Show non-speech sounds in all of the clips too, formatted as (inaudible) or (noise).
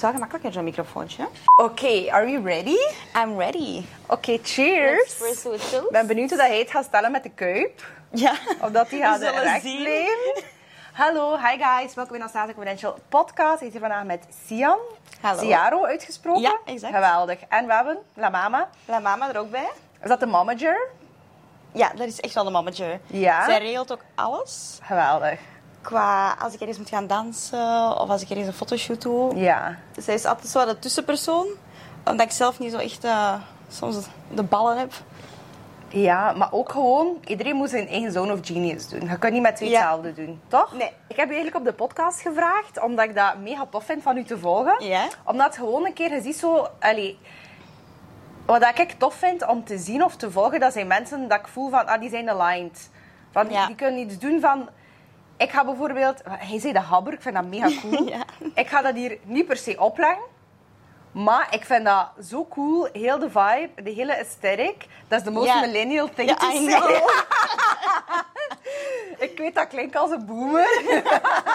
wel gemakkelijker, zo'n microfoontje. Oké, are we ready? I'm ready. Oké, cheers. Ik ben benieuwd hoe dat hij het gaat stellen met de kuip. Ja. Of dat hij gaat recht. Hallo, hi guys. Welkom in Anastasia Confidential podcast. Ik zit vandaag met Sian. Hallo. Ciaro uitgesproken. Ja, exact. Geweldig. En we hebben La Mama. La mama er ook bij. Is dat de momager? Ja, dat is echt wel de manager. Ja. Zij regelt ook alles. Geweldig. Qua als ik ergens moet gaan dansen of als ik ergens een fotoshoot doe. Ja. Zij is altijd zo de tussenpersoon. Omdat ik zelf niet zo echt eh, soms de ballen heb. Ja, maar ook gewoon, iedereen moet zijn eigen zone of genius doen. Je kunt niet met twee Ja. hetzelfde doen, toch? Nee. Ik heb u eigenlijk op de podcast gevraagd, omdat ik dat mega tof vind van u te volgen. Ja. Omdat gewoon een keer, je ziet zo... Allee, wat ik tof vind om te zien of te volgen, dat zijn mensen dat ik voel van, ah, die zijn aligned. Van, Ja. die kunnen iets doen van... Ik ga bijvoorbeeld... Hij zei de habber, ik vind dat mega (laughs) cool. Ja. Ik ga dat hier niet per se opleggen. Maar ik vind dat zo cool, heel de vibe, de hele aesthetic. Dat is de most millennial thing to I say. know. (laughs) ik weet dat klinkt als een boomer.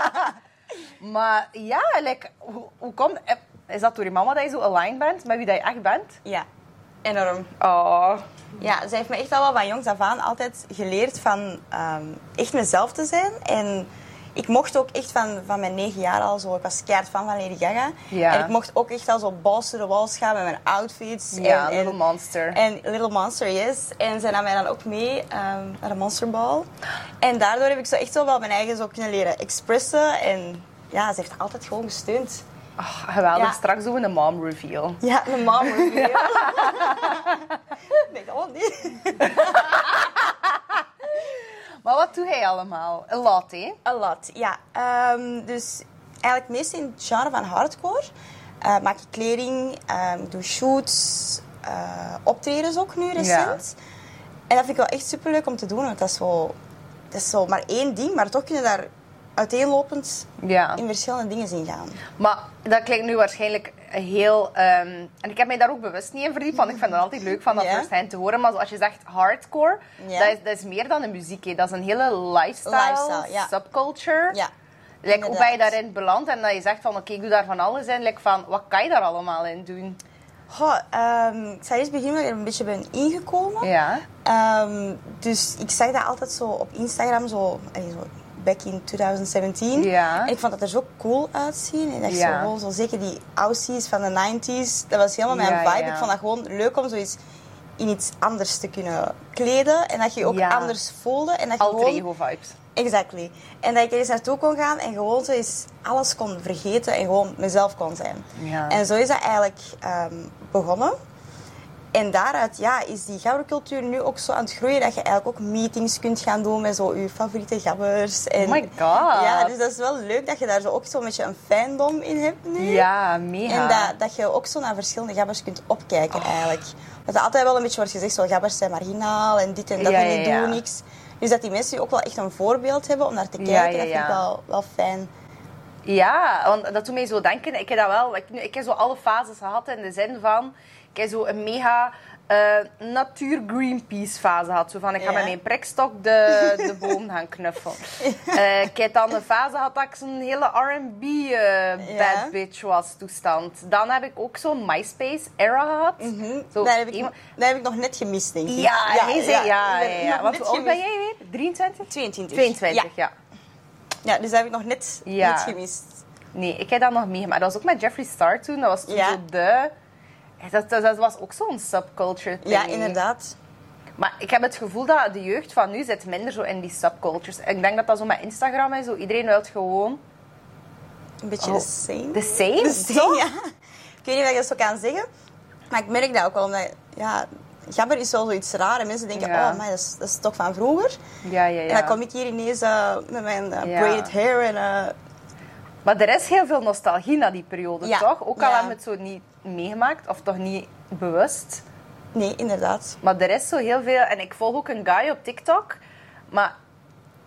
(laughs) maar ja, like, hoe, hoe komt... Is dat door je mama dat je zo aligned bent met wie dat je echt bent? Ja, enorm. Oh. Ja, zij heeft me echt al wel van jongs af aan altijd geleerd van ehm, echt mezelf te zijn. En ik mocht ook echt van, van mijn negen jaar al zo, ik was keihard fan van Lady Gaga. Ja. En ik mocht ook echt al zo balls to the walls gaan met mijn outfits. Ja, en, Little en, Monster. En Little Monster, yes. En zij nam mij dan ook mee ehm, naar de Monsterball. En daardoor heb ik zo echt wel wel mijn eigen zo kunnen leren expressen. En ja, ze heeft altijd gewoon gesteund. Oh, geweldig. Ja. Straks doen we een mom reveal. Ja, mijn mom review. (laughs) nee, dat niet. (laughs) Maar wat doe hij allemaal? Een lot, hè? A lot, ja. Ehm, dus eigenlijk meest in het genre van hardcore. Eh, maak ik kleding, ik doe shoots, eh, optredens ook nu recent. En dat vind ik wel echt superleuk om te doen, want dat is, zo, dat is zo maar één ding, maar toch kunnen daar uiteenlopend Ja. in verschillende dingen zien gaan. Maar dat klinkt nu waarschijnlijk heel... ehm, en ik heb mij daar ook bewust niet in verdiept, want ik vind het altijd leuk van dat hand te horen. Maar zoals je zegt, hardcore, dat, is, dat is meer dan een muziek. hè. Dat is een hele lifestyle, Lifestyle, ja. subculture. Ja, Like, hoe ben je daarin beland? En dat je zegt van, oké, ik doe daar van alles in. Like, van, wat kan je daar allemaal in doen? Goh, ehm, ik zou eerst beginnen waar ik er een beetje ben ingekomen. Ja. Ehm, dus ik zag dat altijd zo op Instagram, zo, allee, zo back in 2017. Ja. En ik vond dat er zo cool uitzien. En Ja. zo, zo, zeker die aussies van de 90s, dat was helemaal mijn Ja, vibe. Ik vond dat gewoon leuk om zoiets in iets anders te kunnen kleden. En dat je je ook anders voelde. En dat je Alter gewoon, ego vibes. Exactly. En dat ik er eens naartoe kon gaan en gewoon zo eens alles kon vergeten en gewoon mezelf kon zijn. Ja. En zo is dat eigenlijk ehm, begonnen. En daaruit ja, is die gabbercultuur nu ook zo aan het groeien dat je eigenlijk ook meetings kunt gaan doen met zo je favoriete gabbers. En, Oh my god. Ja, dus dat is wel leuk dat je daar zo ook zo'n beetje een fandom in hebt nu. Ja, mega. En dat, dat je ook zo naar verschillende gabbers kunt opkijken Oh. eigenlijk. Dat er altijd wel een beetje wordt gezegd, zo gabbers zijn marginaal en dit en dat Ja, en die ja, doen niks. Dus dat die mensen ook wel echt een voorbeeld hebben om naar te kijken, dat vind ik wel, wel fijn. Ja, want dat doet mij zo denken. Ik heb dat wel. Ik, ik heb zo alle fases gehad in de zin van. Ik heb zo een mega eh, natuur Greenpeace fase gehad. Zo van ik ga Ja. met mijn prikstok de, de (laughs) boom gaan knuffelen. Eh, ik heb dan een fase gehad dat ik zo'n hele R&B eh, Ja. bad bitch was toestand. Dan heb ik ook zo'n MySpace era gehad. Zo, dat, heb ik, iemand- dat heb ik nog net gemist, denk ik. Ja, zei, ja, ja, ben ja. hoe oud ben jij weer? 23? 22. 22, Ja. ja. ja, dus dat heb ik nog net, Ja. net gemist. Nee, ik heb dat nog meegemaakt. Dat was ook met Jeffree Star toen. Dat was toen Ja. zo de... Dat, dat, dat was ook zo'n subculture thing. Ja, inderdaad. Maar ik heb het gevoel dat de jeugd van nu zit minder zo in die subcultures. Ik denk dat dat zo met Instagram is. Zo. Iedereen wil gewoon Een beetje Oh. de same. the same. Ja. Ik weet niet of ik dat zo kan zeggen. Maar ik merk dat ook wel. Omdat, ja, gabber is wel zoiets raar. En mensen denken, Ja. oh, maar dat is, dat is toch van vroeger. Ja, ja, ja. En dan kom ik hier ineens eh, met mijn eh, Ja. braided hair en... eh, Maar er is heel veel nostalgie na die periode, Ja. toch? Ook al hebben we het zo niet meegemaakt. Of toch niet bewust. nee, inderdaad. Maar er is zo heel veel... En ik volg ook een guy op TikTok. Maar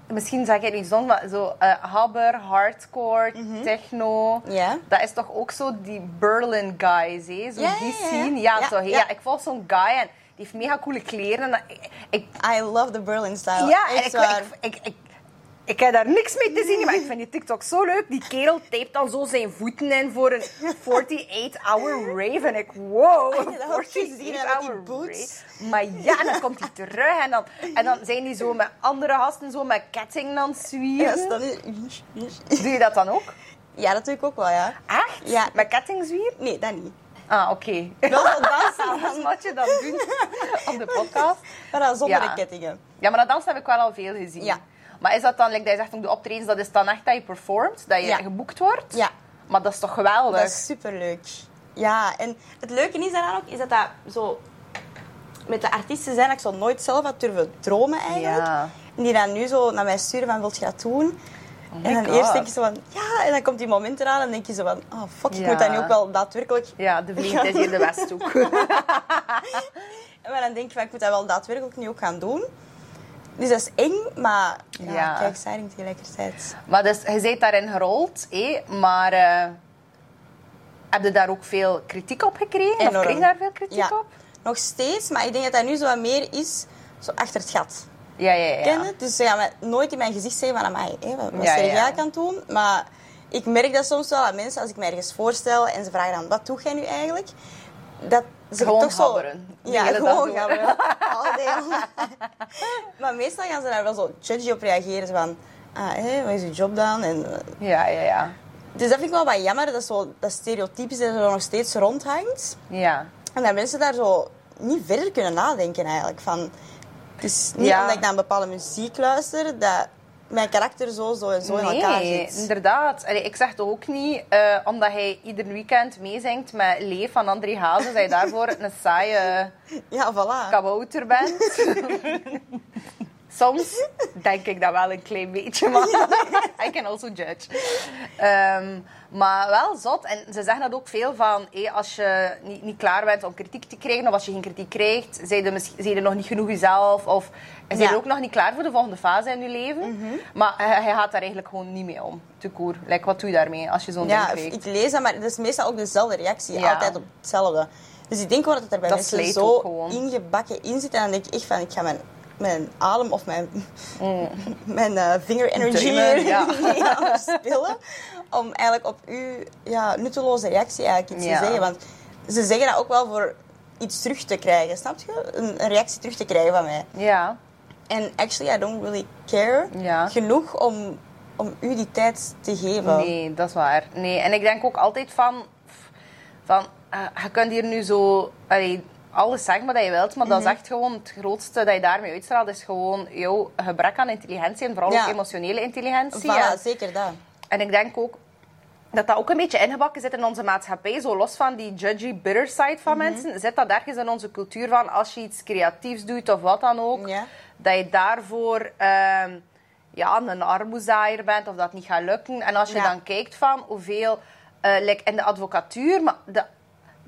misschien zeg ik iets dom, maar zo habber, hardcore, techno. Mhm. Ja. Dat is toch ook zo die Berlin guys, hè? Zo Ja, die scene. Ja, hè? ja. ik volg zo'n guy en die heeft mega coole kleren. En dat- ik, ik, I love the Berlin style. ja, en ik, ik, ik, heb daar niks mee te zien, maar ik vind die TikTok zo leuk. Die kerel tapet dan zo zijn voeten in voor een 48-hour rave. En ik, wow, Ah, ja, dat had ik gezien, hè, met die 48-hour boots. rave. Maar ja, dan komt hij terug en dan, en dan zijn die zo met andere gasten zo met ketting aan het Ja, zwieren. stel nu- Doe je dat dan ook? ja, dat doe ik ook wel, ja. Echt? Ja. Met ketting zwieren? Nee, dat niet. Ah, oké. Wel zo dansen, (laughs) dan- wat je dan doen op de podcast. maar dan zonder Ja. de kettingen. Ja, maar dat dansen heb ik wel al veel gezien. Ja. Maar is dat dan, like dat je zegt, ook de optredens, dat is dan echt dat je performt? Dat je Ja. geboekt wordt? Ja. Maar dat is toch geweldig? Dat is superleuk. Ja, en het leuke is daaraan ook, is dat dat zo... Met de artiesten zijn dat ik zo nooit zelf had durven dromen eigenlijk. Ja. En die dan nu zo naar mij sturen van, wil je dat doen? Oh en dan God. eerst denk je zo van, ja. En dan komt die moment eraan en denk je zo van, oh fuck, ik moet dat nu ook wel daadwerkelijk... Ja, de vriend is hier de (laughs) Westhoek. (laughs) Maar dan denk je van, ik moet dat wel daadwerkelijk nu ook gaan doen. Dus dat is eng, maar ja, Ja. kijk, exciting tegelijkertijd. maar dus, je bent daarin gerold, hé, maar eh, heb je daar ook veel kritiek op gekregen? Of Enorm. kreeg je daar veel kritiek Ja, op? nog steeds, maar ik denk dat dat nu zo wat meer is, zo achter het gat. Ja, ja, ja. Ken je? Dus ze gaan mij nooit in mijn gezicht zeggen van, hé, wat, wat Ja, jij kan doen? Maar ik merk dat soms wel aan mensen, als ik mij ergens voorstel en ze vragen dan, wat doe jij nu eigenlijk? Dat ze Gewoon toch zo... gabberen. De Ja, gewoon gabberen. (laughs) (laughs) Maar meestal gaan ze daar wel zo judgy op reageren. Zo van, ah, hé, wat is je job dan? En, eh, Ja, ja, ja. dus dat vind ik wel wat jammer, dat zo, dat stereotypes dat er nog steeds rondhangt. Ja. En dat mensen daar zo niet verder kunnen nadenken eigenlijk. Van, het is niet Ja. omdat ik naar een bepaalde muziek luister, dat mijn karakter zo, zo en zo in elkaar Nee, zit. inderdaad. Allee, ik zeg toch ook niet, eh, omdat hij ieder weekend meezingt met Leef van André Hazes, dat je daarvoor een saaie (laughs) Ja, voilà. kabouter bent. (laughs) Soms denk ik dat wel een klein beetje, maar (laughs) I can also judge. Ehm, maar wel zot. En ze zeggen dat ook veel van, hé, als je niet, niet klaar bent om kritiek te krijgen, of als je geen kritiek krijgt, zijn je, zijn je nog niet genoeg jezelf, of zijn je Ja. Mhm. ook nog niet klaar voor de volgende fase in je leven. Maar hij, gaat daar eigenlijk gewoon niet mee om, te koer. Like, wat doe je daarmee als je zo'n Ja, ding krijgt? ik lees dat, maar het is meestal ook dezelfde reactie. Ja. Altijd op hetzelfde. Dus ik denk wel dat het er bij Dat mensen zo ingebakken in zit. En dan denk ik echt van, ik ga mijn, mijn adem of mijn, Mm. mijn eh, vinger energy Duimen, ja. (laughs) verspillen. Om eigenlijk op uw ja, nutteloze reactie eigenlijk iets Ja. te zeggen. Want ze zeggen dat ook wel voor iets terug te krijgen, snap je? Een, een reactie terug te krijgen van mij. Ja, En actually, I don't really care Ja. genoeg om, om u die tijd te geven. Nee, dat is waar. Nee, en ik denk ook altijd van... van eh, je kunt hier nu zo... allee, alles zeggen wat je wilt, maar dat Mhm. is echt gewoon het grootste dat je daarmee uitstraalt, is gewoon jouw gebrek aan intelligentie en vooral Ja. ook emotionele intelligentie. Voilà, En- zeker dat. En ik denk ook dat dat ook een beetje ingebakken zit in onze maatschappij. Zo los van die judgy, bitter side van Mhm. mensen, zit dat ergens in onze cultuur van als je iets creatiefs doet of wat dan ook, Ja. dat je daarvoor ehm, ja, een armoezaaier bent of dat niet gaat lukken. En als je Ja. dan kijkt van hoeveel, like in de advocatuur, maar de,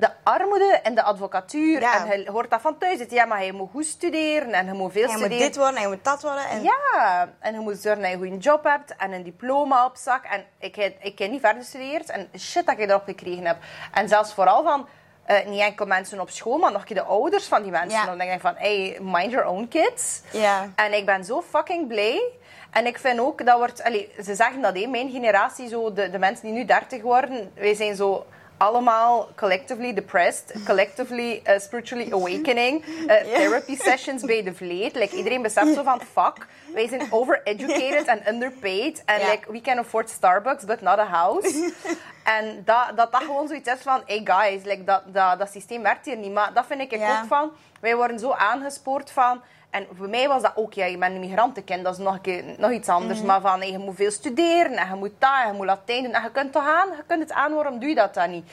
de armoede in de advocatuur, Ja. en je hoort dat van thuis, ja, maar je moet goed studeren en je moet veel En je moet studeren. dit worden en je moet dat worden. En... Ja, en je moet zorgen dat je een goede job hebt en een diploma op zak. En ik heb, ik heb niet verder gestudeerd en shit dat ik erop gekregen heb. En zelfs vooral van, eh, niet enkel mensen op school, maar nog de ouders van die mensen. Ja. Dan denk ik van, hey, mind your own kids. Ja. En ik ben zo fucking blij. En ik vind ook, dat wordt... allee, ze zeggen dat, hè, mijn generatie, zo, de, de mensen die nu 30 worden, wij zijn zo allemaal collectively depressed, collectively eh, spiritually awakening, (laughs) eh, therapy sessions bij de vleet. Like, iedereen beseft zo van, fuck, wij zijn overeducated (laughs) en underpaid. En like, we can afford Starbucks, but not a house. (laughs) en dat, dat dat gewoon zoiets is van, hey guys, like, dat, dat, dat systeem werkt hier niet. Maar dat vind ik Ja. ook van, wij worden zo aangespoord van... En voor mij was dat ook, ja, je bent een migrantenkind, dat is nog, een keer, nog iets anders. Mhm. Maar van, hey, je moet veel studeren en je moet dat, en je moet Latijn doen. En je kunt toch aan, je kunt het aan, waarom doe je dat dan niet?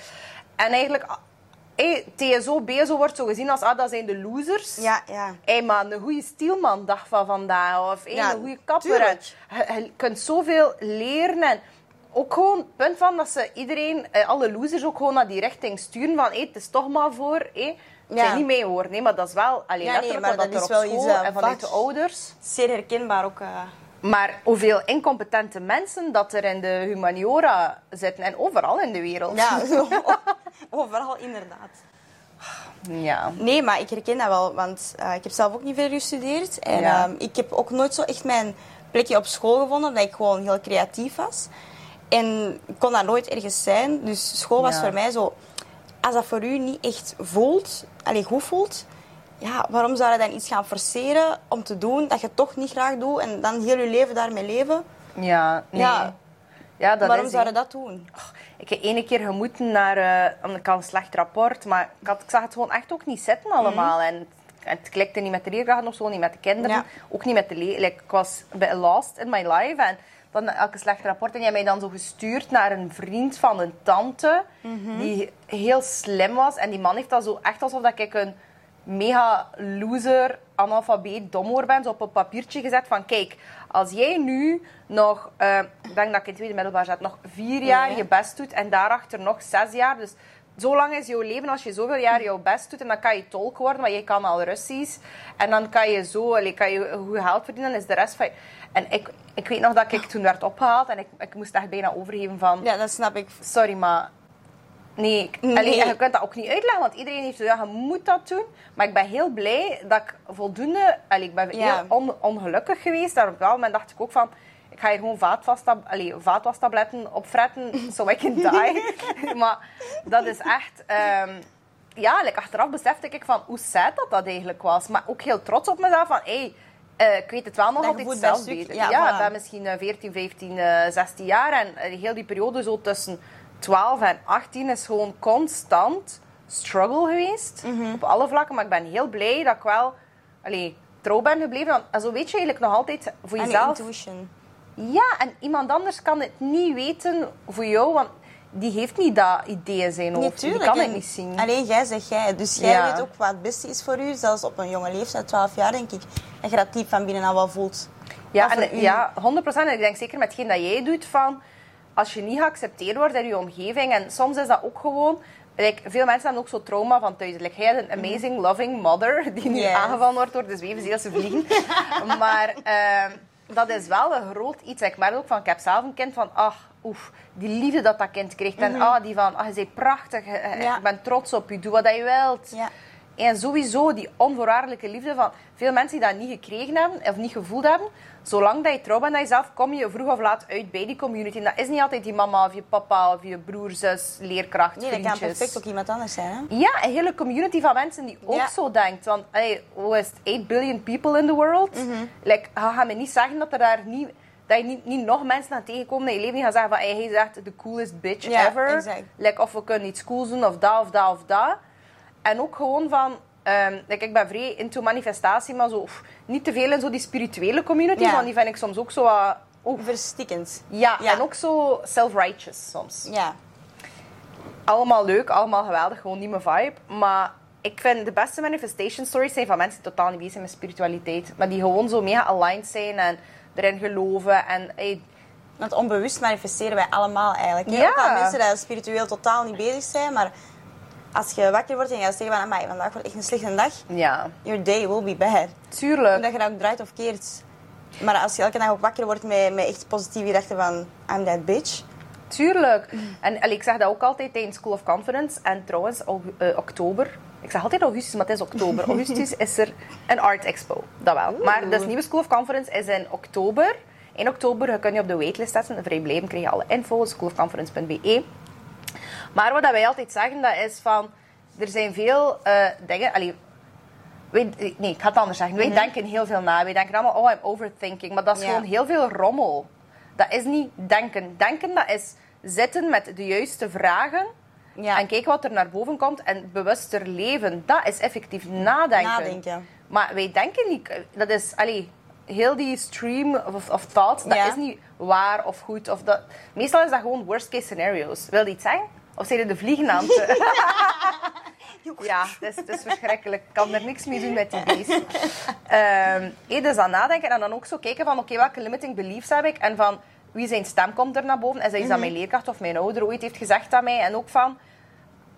En eigenlijk, hey, TSO, BSO wordt zo gezien als, ah, dat zijn de losers. Ja, ja. Hé, maar een goede stielman dag van vandaag. Of hey, Ja, een goede kapper. Je, je kunt zoveel leren. En ook gewoon het punt van dat ze iedereen, eh, alle losers, ook gewoon naar die richting sturen. Van, hé, het is toch maar voor... Hé, het Ja. niet mee hoor, nee, maar dat is wel alleen Ja, nee, maar dat er is op wel school iets, en vanuit de ouders. Zeer herkenbaar ook. eh. Maar hoeveel incompetente mensen dat er in de humaniora zitten en overal in de wereld. Ja, (laughs) (laughs) overal inderdaad. Ja. Nee, maar ik herken dat wel, want eh, ik heb zelf ook niet verder gestudeerd. En Ja. ehm, ik heb ook nooit zo echt mijn plekje op school gevonden, dat ik gewoon heel creatief was. En ik kon dat nooit ergens zijn. Dus school was Ja. voor mij zo... Als dat voor u niet echt voelt, alleen goed voelt... Ja, waarom zou je dan iets gaan forceren om te doen dat je toch niet graag doet en dan heel je leven daarmee leven? Ja, nee. Ja. Ja, dat waarom is zou je dat doen? Ik heb ene keer gemoeten naar... ik had een slecht rapport, maar ik, had, ik zag het gewoon echt ook niet zitten allemaal. En, het- en het klikte niet met de leerkrachten of zo, niet met de kinderen. Ja. Ook niet met de le- like, Ik was een beetje lost in my life. En dan elke slecht rapport. En jij mij dan zo gestuurd naar een vriend van een tante, die heel slim was. En die man heeft dat zo echt alsof dat ik een mega loser, analfabeet, domhoor ben, zo op een papiertje gezet van kijk, als jij nu nog, eh, ik denk dat ik in tweede middelbaar zat, nog vier jaar Ja. je best doet en daarachter nog zes jaar, dus zo lang is jouw leven als je zoveel jaar jouw best doet en dan kan je tolk worden, maar je kan al Russisch en dan kan je zo, allee, kan je goed geld verdienen, is de rest van je... En ik, ik weet nog dat ik toen werd opgehaald en ik, ik moest echt bijna overgeven van... Ja, dat snap ik. Sorry, maar... Nee, Nee. allee, en je kunt dat ook niet uitleggen, want iedereen heeft zo, ja, je moet dat doen. Maar ik ben heel blij dat ik voldoende... Allee, ik ben Ja. heel on- ongelukkig geweest. Daar op bepaald moment dacht ik ook van... Ik ga hier gewoon allee, vaatwastabletten opfretten, (laughs) so I can die. (laughs) maar dat is echt... ehm, ja, like, achteraf besefte ik van hoe sad dat dat eigenlijk was. Maar ook heel trots op mezelf van... Hey, eh, ik weet het wel nog Dat altijd zelf beter. ja, Ja, voilà. ik ben misschien eh, 14, 15, eh, 16 jaar. En eh, heel die periode zo tussen 12 en 18 is gewoon constant struggle geweest. Mhm. Op alle vlakken. Maar ik ben heel blij dat ik wel allee, trouw ben gebleven. En zo weet je eigenlijk nog altijd voor En je jezelf... intuition. Ja, en iemand anders kan het niet weten voor jou. Want die heeft niet dat idee in zijn hoofd. Die Natuurlijk. kan het En niet zien. Alleen jij zegt jij. Dus jij Ja. weet ook wat het beste is voor u. Zelfs op een jonge leeftijd, 12 jaar denk ik. Dat je dat diep van binnen al wel voelt. Ja, en, u- ja, 100% En ik denk zeker met hetgeen dat jij doet van... Als je niet geaccepteerd wordt in je omgeving... En soms is dat ook gewoon... Like, veel mensen hebben ook zo trauma van thuis. Like, jij hebt een amazing, loving mother... (laughs) die nu Yes. aangevallen wordt door de zwevenzeelse vliegen. (laughs) maar ehm, dat is wel een groot iets. Ik merk ook van... Ik heb zelf een kind van... Ach, oef, die liefde dat dat kind krijgt. En ah, die van... Ah, je bent prachtig. je- Ja. Ik ben trots op je. Doe wat je wilt. Ja. En sowieso die onvoorwaardelijke liefde van veel mensen die dat niet gekregen hebben of niet gevoeld hebben. Zolang dat je trouw bent aan jezelf, kom je vroeg of laat uit bij die community. En dat is niet altijd die mama of je papa of je broer, zus, leerkracht, Nee, dat kan perfect ook iemand anders zijn. Hè? Ja, een hele community van mensen die ook Ja. zo denkt. Want hey, hoe is het? 8 billion people in the world. Mhm. like, ga ga me niet zeggen dat er daar niet... Dat je niet, niet nog mensen aan tegenkomt in je leven die gaan zeggen van hey, hij is echt de coolest bitch Ja, ever. exact. Like, of we kunnen iets cools doen, of dat, of dat, of dat. En ook gewoon van... like, ik ben vrij into manifestatie, maar zo, oef, niet te veel in zo die spirituele communities, Ja. want die vind ik soms ook zo... wat- oef. Verstikkend. ja, Ja. en ook zo self-righteous soms Ja. allemaal leuk, allemaal geweldig, gewoon niet mijn vibe. Maar ik vind de beste manifestation stories zijn van mensen die totaal niet bezig zijn met spiritualiteit. Maar die gewoon zo mega aligned zijn en erin geloven. En hey, Want onbewust manifesteren wij allemaal eigenlijk. Ja. Mensen die spiritueel totaal niet bezig zijn, maar als je wakker wordt en je gaat zeggen van, "Amai, vandaag wordt echt een slechte dag, ja, your day will be bad. tuurlijk. Dat je dat ook draait of keert. Maar als je elke dag ook wakker wordt met, met echt positieve gedachten van, I'm that bitch. Tuurlijk. En allee, ik zeg dat ook altijd tijdens School of Conference. En trouwens, eh, oktober. Ik zeg altijd augustus, maar het is oktober. (laughs) Augustus is er een art expo. Dat wel. Maar de nieuwe School of Conference is in oktober. In oktober kun je op de waitlist zetten. Vrijblijven krijg je alle info. schoolofconference.be. Maar wat wij altijd zeggen, dat is van... Er zijn veel eh, dingen... Allee, wij, nee, ik ga het anders zeggen. Wij denken heel veel na. Wij denken allemaal, oh, I'm overthinking. Maar dat is gewoon heel veel rommel. Dat is niet denken. Denken, dat is zitten met de juiste vragen. Ja. En kijken wat er naar boven komt. En bewuster leven. Dat is effectief nadenken. Nadenken. Maar wij denken niet... Dat is... Allee, heel die stream of, of thoughts, dat Ja. is niet waar of goed. Of dat, meestal is dat gewoon worst case scenario's. Wil je iets zeggen? Of zijn de vliegen aan het... (laughs) Ja, het is, het is verschrikkelijk. Ik kan er niks mee doen met die beest. Ehm hey, dus aan nadenken en dan ook zo kijken van oké, welke limiting beliefs heb ik? En van wie zijn stem komt er naar boven? Is dat iets dat mijn leerkracht of mijn ouder ooit heeft gezegd aan mij? En ook van,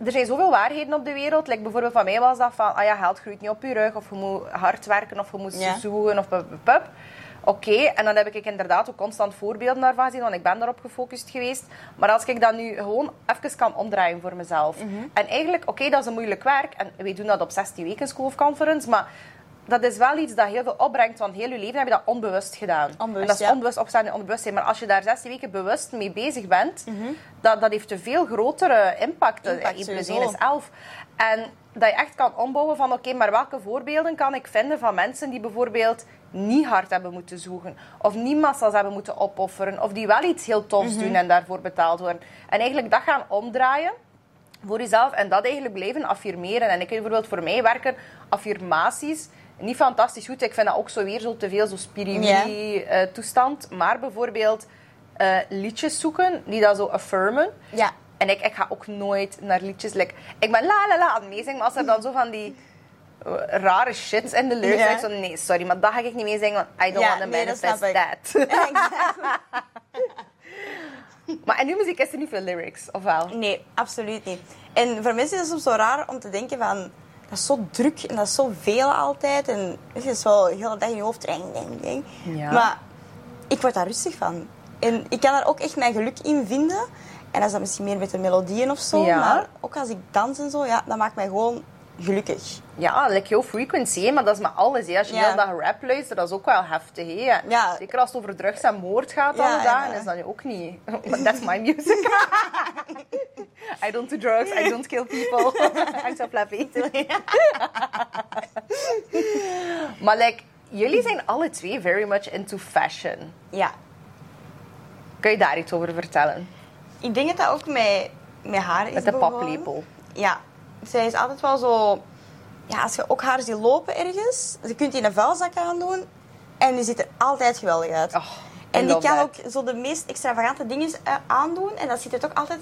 er zijn zoveel waarheden op de wereld. Like bijvoorbeeld van mij was dat van, ah ja, geld groeit niet op je rug. Of je moet hard werken of je moet Ja. zoeken of pup, pup, Oké, en dan heb ik inderdaad ook constant voorbeelden daarvan gezien, want ik ben daarop gefocust geweest. Maar als ik dat nu gewoon even kan omdraaien voor mezelf. En eigenlijk, oké, dat is een moeilijk werk. En wij doen dat op 16 weken School of Conference, maar dat is wel iets dat heel veel opbrengt, want heel je leven heb je dat onbewust gedaan. Onbewust, en dat is ja. onbewust opstaan en onbewust zijn. Maar als je daar 16 weken bewust mee bezig bent, dat, dat heeft een veel grotere impact. Mhm. Impact, 1 plus sowieso. 1 is 11. En dat je echt kan ombouwen van, oké, maar welke voorbeelden kan ik vinden van mensen die bijvoorbeeld niet hard hebben moeten zoeken, of niet massa's hebben moeten opofferen, of die wel iets heel tofs Mhm. doen en daarvoor betaald worden. En eigenlijk dat gaan omdraaien voor jezelf en dat eigenlijk blijven affirmeren. En ik bijvoorbeeld voor mij werken affirmaties niet fantastisch goed. Ik vind dat ook zo weer zo te veel zo spirituele eh, toestand. Maar bijvoorbeeld eh, liedjes zoeken die dat zo affirmen. Ja. En ik, ik ga ook nooit naar liedjes. Like, ik ben la la la meezingen, maar als er dan zo van die eh, rare shit in de lyrics Ja. zijn, ik zo nee, sorry, maar dat ga ik niet mee zingen, want I don't Ja, want to nee, dat manifest ik. that. (laughs) (laughs) maar in uw muziek is er niet veel lyrics, of wel? Nee, absoluut niet. En voor mensen is het soms zo raar om te denken van... Dat is zo druk en dat is zo veel altijd. En het is wel de hele dag in je hoofd. Ding, ding, ding. Ja. Maar ik word daar rustig van. En ik kan daar ook echt mijn geluk in vinden. En dat is dan misschien meer met de melodieën of zo. Ja. Maar ook als ik dans en zo, ja, dat maakt mij gewoon gelukkig. Ja, like jouw frequency, hè, maar dat is met alles. Hè. Als je Ja. de hele dag rap luistert, dat is ook wel heftig. Hè. Ja. Zeker als het over drugs en moord gaat Ja, alle dagen, ja. is dat nu ook niet. But (laughs) that's my music. (laughs) I don't do drugs, I don't kill people. I'm so flappy. maar like, jullie zijn alle twee very much into fashion. Ja. Kun je daar iets over vertellen? Ik denk dat dat ook met, met haar is Met de paplepel. Ja. Zij is altijd wel zo... Ja, als je ook haar ziet lopen ergens, je kunt die in een vuilzak aandoen en die ziet er altijd geweldig uit. Oh, en die kan that. ook zo de meest extravagante dingen eh, aandoen en dat ziet er toch altijd...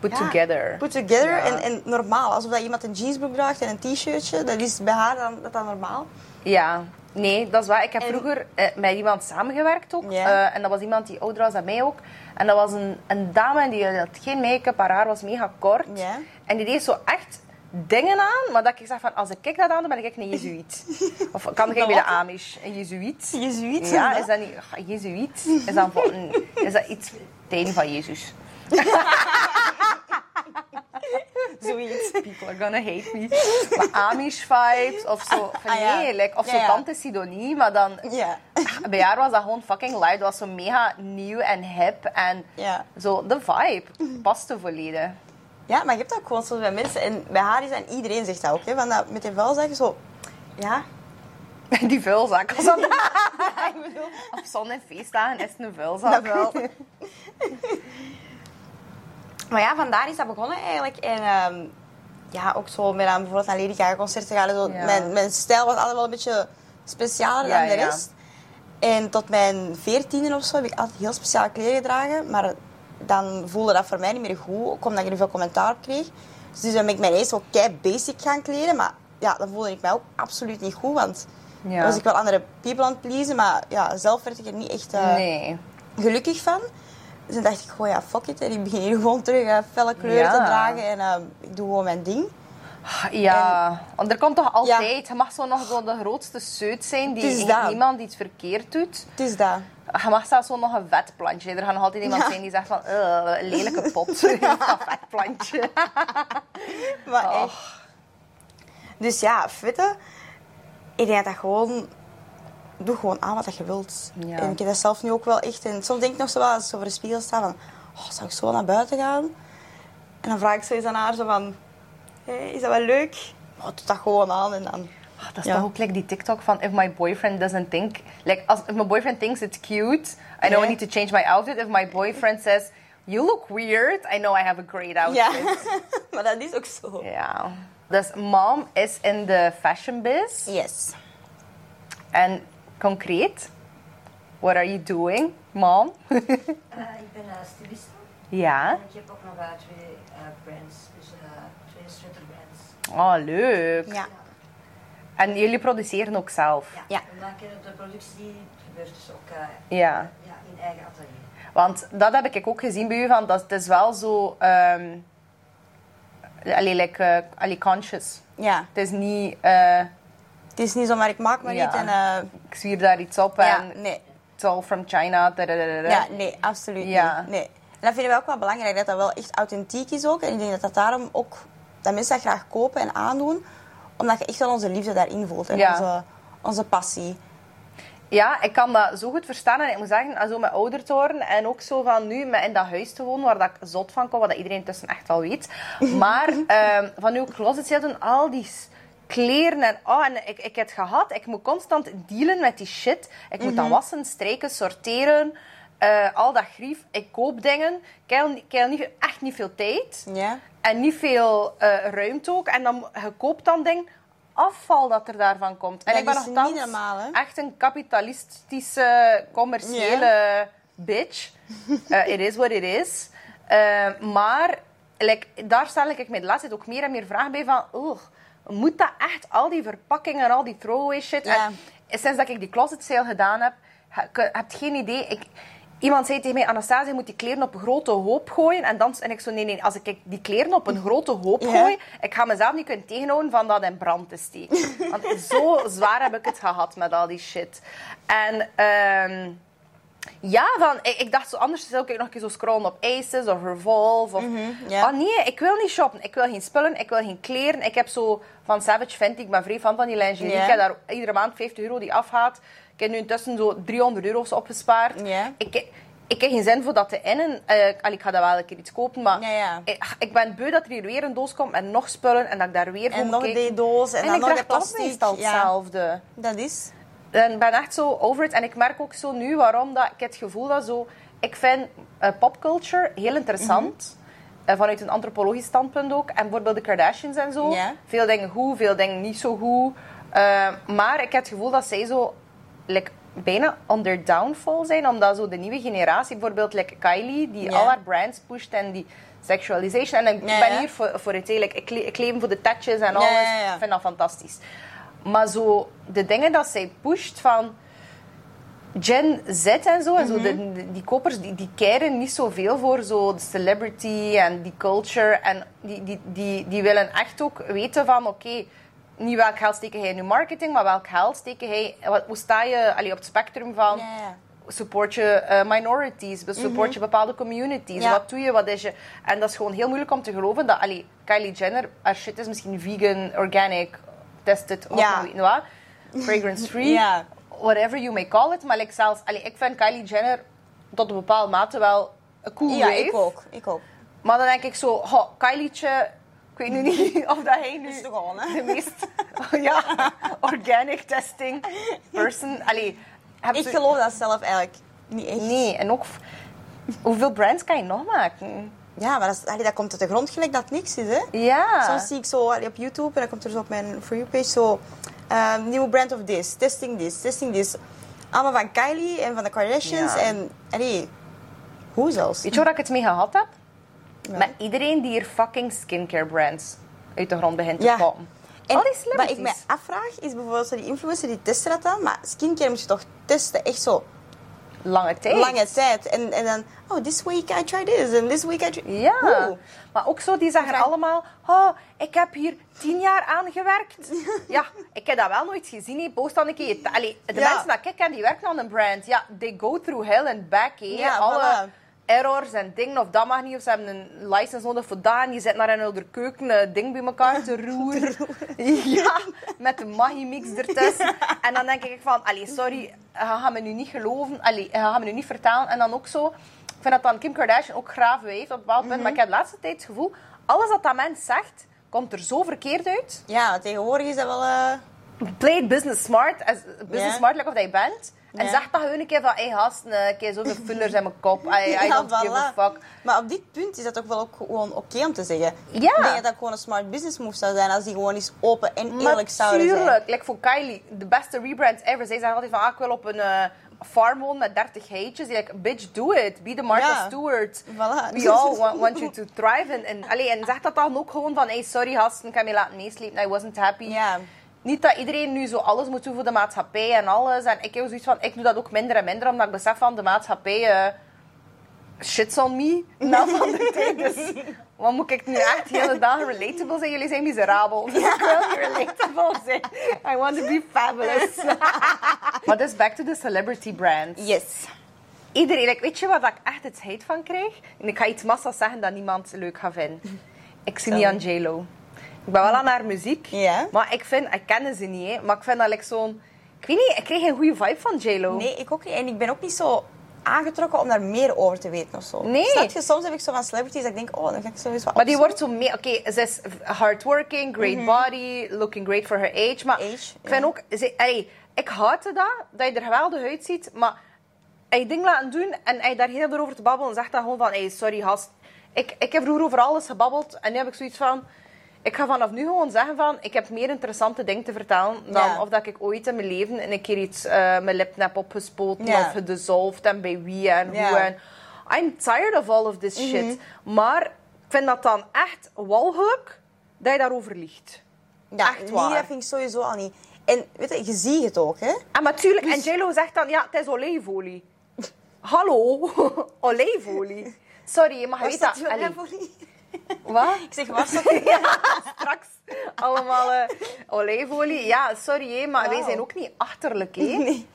Put ja, together. Put together Ja. en, en normaal. Alsof dat iemand een jeansbroek draagt en een t-shirtje. Dat is bij haar dan, dat dan normaal. Ja, nee, dat is waar. Ik heb En- vroeger eh, met iemand samengewerkt ook. Eh, en dat was iemand die ouder was dan mij ook. En dat was een, een dame die had geen make-up, haar haar was mega kort. En die deed zo echt dingen aan, maar dat ik zeg van, als ik dat aan doe, ben ik een jezuïet. (laughs) Of kan ik bij de? Amish, een jezuïet. Jezuïet, Ja, is dat niet... Jezuïet? Is dat, een- (laughs) is dat iets tegen van Jezus? (laughs) Zoiets. (laughs) People are gonna hate me. Maar Amish vibes of zo. Van, Ah, ja. nee, like, of Ja, zo. Tante Sidonie, maar dan Ja. bij haar was dat gewoon fucking live. Dat was zo mega nieuw en hip. En zo, de vibe paste volledig. Ja, maar je hebt dat ook gewoon zo bij mensen. En bij haar is dat, en iedereen zegt dat ook, hè, van dat met die vuilzakken zo... Ja, (laughs) Die vuilzak. (laughs) Als dat ik bedoel... op zon- en feestdagen is het een vuilzak. Dat wel. Maar ja, vandaar is dat begonnen eigenlijk. En ehm, ja, ook zo met aan bijvoorbeeld naar Lady Gaga concerten gaan. Zo. Ja. Mijn, mijn stijl was altijd wel een beetje specialer Ja, dan de rest. En tot mijn veertiende of zo heb ik altijd heel speciale kleren gedragen. Maar dan voelde dat voor mij niet meer goed, ook omdat ik er veel commentaar op kreeg. Dus dan ben ik mij eerst wel kei basic gaan kleden. Maar ja, dan voelde ik mij ook absoluut niet goed. Want Ja. dan was ik wel andere people aan het pleasen. Maar ja, zelf werd ik er niet echt... eh, Nee. gelukkig van. Dus dan dacht ik, goh ja, fuck it. En ik begin hier gewoon terug eh, felle kleuren Ja. te dragen. En eh, ik doe gewoon mijn ding. Ja, want er komt toch altijd... Je mag zo nog zo de grootste seut zijn die niemand iets verkeerd doet. Het is dat. Je mag zelfs zo nog een vetplantje. Er gaat nog altijd iemand Ja. zijn die zegt van... "Ugh, een lelijke pot. (laughs) (laughs) een vetplantje. Maar Oh. echt. Dus ja, fitte. Ik denk dat dat gewoon... Doe gewoon aan wat je wilt. Ja. En ik heb dat zelf nu ook wel echt... En soms denk ik nog zo wel, als ik zo voor de spiegel sta, van... Oh, zou ik zo naar buiten gaan? En dan vraag ik zoiets aan haar, zo van... Hey, is dat wel leuk? Oh, doe dat gewoon aan en dan... Ah, dat is Ja. toch ook like die TikTok van if my boyfriend doesn't think like als if my boyfriend thinks it's cute, I know Ja. I need to change my outfit. If my boyfriend says you look weird, I know I have a great Ja, outfit. (laughs) maar dat is ook zo. Ja. Dus mom is in de fashion biz Yes. en concreet, what are you doing, mom? (laughs) Eh, ik ben uh, styliste ja. en ik heb ook nog eh, twee eh, brands, dus eh, twee sweater brands. Oh, leuk. Ja. En jullie produceren ook zelf. Ja. En dan kennen de productie gebeurt dus ook eh, Ja. ja, in eigen atelier. Want dat heb ik ook gezien bij u, van, dat het is wel zo... Um, allee, like, eh, allee, conscious. Ja. Het is niet... Het is niet zomaar, ik maak maar Ja. niet. En, eh, ik zwier daar iets op ja, en nee. it's all from China. dadadadada. Ja, nee, absoluut Ja. niet. Nee. En dat vinden we ook wel belangrijk, dat dat wel echt authentiek is ook. En ik denk dat dat daarom ook... Dat mensen dat graag kopen en aandoen. Omdat je echt wel onze liefde daarin voelt. En Ja. onze, onze passie. Ja, ik kan dat zo goed verstaan. En ik moet zeggen, zo met ouder te worden en ook zo van nu met in dat huis te wonen, waar dat ik zot van kom, wat dat iedereen intussen echt wel weet. Maar (laughs) ehm, van nu closet sale doen, al die kleren en... Oh, en ik, ik heb het gehad. Ik moet constant dealen met die shit. Ik moet dat wassen, strijken, sorteren. eh, al dat grief. Ik koop dingen. Ik heb, niet, echt niet veel tijd. En niet veel eh, ruimte ook. En dan je koopt dan dingen, afval dat er daarvan komt. En Dat ik ben normaal, hè? echt een kapitalistische, commerciële bitch. (laughs) Eh, it is what it is. Maar like, daar stel ik me de laatste tijd ook meer en meer vragen bij van... "Ugh, moet dat echt? Al die verpakkingen en al die throwaway shit. Ja. En sinds dat ik die closet sale gedaan heb, heb geen idee... Ik, Iemand zei tegen mij, Anastasia, je moet die kleren op een grote hoop gooien. En, dan, en ik zo, nee, nee, als ik die kleren op een (laughs) grote hoop Ja. gooi, ik ga mezelf niet kunnen tegenhouden van dat in brand te steken. (laughs) Want zo zwaar heb ik het gehad met al die shit. En ehm, ja, van, ik, ik dacht zo, anders zou ik nog een keer zo scrollen op Aces of Revolve. Of, ja. Oh nee, ik wil niet shoppen. Ik wil geen spullen, ik wil geen kleren. Ik heb zo van Savage Fenty, ik ben vrij fan van die lingerie. Ik heb daar iedere maand 50 euro die afgaat. Ik heb nu intussen zo 300 euro's opgespaard. Ik, ik heb geen zin voor dat te innen. Allee, ik ga dat wel een keer iets kopen, maar Ja, ja. Ik, ik ben beu dat er hier weer een doos komt en nog spullen en dat ik daar weer voor En moet nog kijken. die doos en, En, dan ik nog de plastic. meestal Ja, hetzelfde. dat is. En ik ben echt zo over it. En ik merk ook zo nu waarom dat ik het gevoel dat zo... Ik vind eh, popculture heel interessant. Mhm. Eh, vanuit een antropologisch standpunt ook. En bijvoorbeeld de Kardashians en zo. Veel dingen goed, veel dingen niet zo goed. Eh, maar ik heb het gevoel dat zij zo... Like, bijna on their downfall zijn. Omdat zo de nieuwe generatie, bijvoorbeeld like Kylie, die Ja. al haar brands pusht en die sexualization. En ik ben hier voor, voor het hele... Ik, ik leef voor de tatjes en alles. Ik vind dat fantastisch. Maar zo, de dingen dat zij pusht van Gen Z en zo, en zo Mhm. de, de- die kopers, die, die keren niet zoveel voor zo de celebrity en die culture. En die, die, die, die willen echt ook weten van, oké, niet welk geld steken hij in je marketing, maar welk geld steken hij... Wat, hoe sta je allee, op het spectrum van... Support je eh, minorities, support je bepaalde communities. Mhm. Ja. Wat doe je, wat is je... En dat is gewoon heel moeilijk om te geloven dat... Allee, Kylie Jenner, haar shit is misschien vegan, organic, tested, of Ja. wat. Fragrance-free, Ja. whatever you may call it. Maar like zelfs, allee, ik vind Kylie Jenner tot een bepaalde mate wel een cool Ja, wave. ik ook. Ik ook. Maar dan denk ik zo, oh, Kylie'tje, ik weet nu niet (laughs) of dat hij nu is toch gewoon, hè? de meest (laughs) ja, organic testing person... Allee, Ik geloof dat zelf eigenlijk niet echt. Nee, en ook... Hoeveel brands kan je nog maken? Ja, maar dat, is, allee, dat komt uit de grond gelijk dat niks is, hè. Ja. Soms zie ik zo allee, op YouTube, en dan komt er zo op mijn For You page zo... ehm, nieuwe brand of this, testing this, testing this. Allemaal van Kylie en van de Kardashians. Ja. En, allee, hoe zelfs? Weet je waar ik het mee gehad heb? Ja. Met iedereen die hier fucking skincare brands uit de grond begint te poppen. En Al die wat ik mij afvraag, is bijvoorbeeld zo die influencer die testen dat dan. Maar skincare moet je toch testen, echt zo Lange tijd. lange tijd. En, en dan, oh, this week I try this, and this week I try... Ja. Maar ook zo, die zeggen allemaal... Oh, ik heb hier tien jaar aan gewerkt. (laughs) ja, ik heb dat wel nooit gezien. Post dan een keer... Allee, de Ja. mensen dat ik ken, die werken aan een brand. Ja, they go through hell and back. Ja, Alle voilà. Errors en dingen. Of dat mag niet. Of ze hebben een license nodig voor dat. En die zitten naar een oude keuken een ding bij elkaar te (laughs) roeren. ja, met de Maggi-mix ertussen. (laughs) En dan denk ik van... Allee, sorry. Je gaat me nu niet geloven. Allee, je gaat me nu niet vertellen. En dan ook zo... Ik vind dat dan Kim Kardashian ook graaf heeft op een bepaald punt. Maar ik heb de laatste tijd het gevoel... Alles wat dat mens zegt, komt er zo verkeerd uit. Ja, tegenwoordig is dat wel... eh, Play business smart. As, business smart, like of dat je bent. En Ja. zeg dat gewoon een keer van... Hé, hey, gasten, ik heb zoveel fillers in mijn kop. I, I (laughs) Ja, don't give a fuck. Maar op dit punt is dat ook wel ook gewoon oké om te zeggen. Ja. Ik denk dat dat gewoon een smart business move zou zijn als die gewoon eens open en eerlijk zouden zijn. Natuurlijk. Like voor Kylie, de beste rebrands ever. Zij zeggen altijd van, ah, ik wil op een eh, farm wonen met 30 heetjes. Die like, bitch, do it. Be the Martha Ja. Stewart. Voilà. We all want, want you (laughs) to thrive. En, en, allee, en zeg dat dan ook gewoon van, hey, sorry gasten, ik heb je laten meeslepen. I wasn't happy. Ja. Niet dat iedereen nu zo alles moet doen voor de maatschappij en alles. En ik heb zoiets van, ik doe dat ook minder en minder, omdat ik besef van de maatschappij eh shits on me (laughs) na van de tijd. Dus wat moet ik nu echt de hele dag relatable zijn? Jullie zijn miserabel. Dus ik wil relatable zijn. I want to be fabulous. (laughs) maar dus back to the celebrity brands. Yes. Iedereen, like, weet je wat ik echt het heet van krijg? En ik ga iets massa zeggen dat niemand leuk gaat vinden. Ik zie niet aan J-Lo. Ik ben wel aan haar muziek, Ja. maar ik vind, ik ken ze niet, hè, maar ik vind dat like, zo'n Ik weet niet, ik kreeg geen goede vibe van J-Lo. Nee, ik ook niet. En ik ben ook niet zo aangetrokken om daar meer over te weten of zo. Nee. Snap je? Soms heb ik zo van celebrities dat ik denk, oh, dan ga ik sowieso wat Maar die wordt zo meer... Oké, ze is hardworking, great body, looking great for her age. Maar Mhm. Age, ik vind ook... Ze, allee, ik haat het dat, dat je er geweldig uitziet, maar hij ding laten doen en hij daar heel over te babbelen en zegt dan gewoon van, hey, sorry gast. Ik, ik heb vroeger over alles gebabbeld en nu heb ik zoiets van... Ik ga vanaf nu gewoon zeggen van, ik heb meer interessante dingen te vertellen dan Ja. of dat ik ooit in mijn leven een keer iets, eh, mijn lip heb opgespoten Ja. of gedissolved en bij wie en Ja. hoe en... I'm tired of all of this Mhm. shit. Maar ik vind dat dan echt walgelijk dat je daarover liegt. Ja, echt nee, waar. dat vind ik sowieso al niet. En weet je, je ziet het ook, hè? En natuurlijk, Dus- en J-Lo zegt dan, ja, het is olijfolie. Hallo, (laughs) olijfolie. Sorry, maar je weet dat... (laughs) Wat? Ik zeg, was dat? (laughs) Ja, straks allemaal eh, olijfolie. Ja, sorry, maar wij zijn ook niet achterlijk. Hè. (laughs) Nee.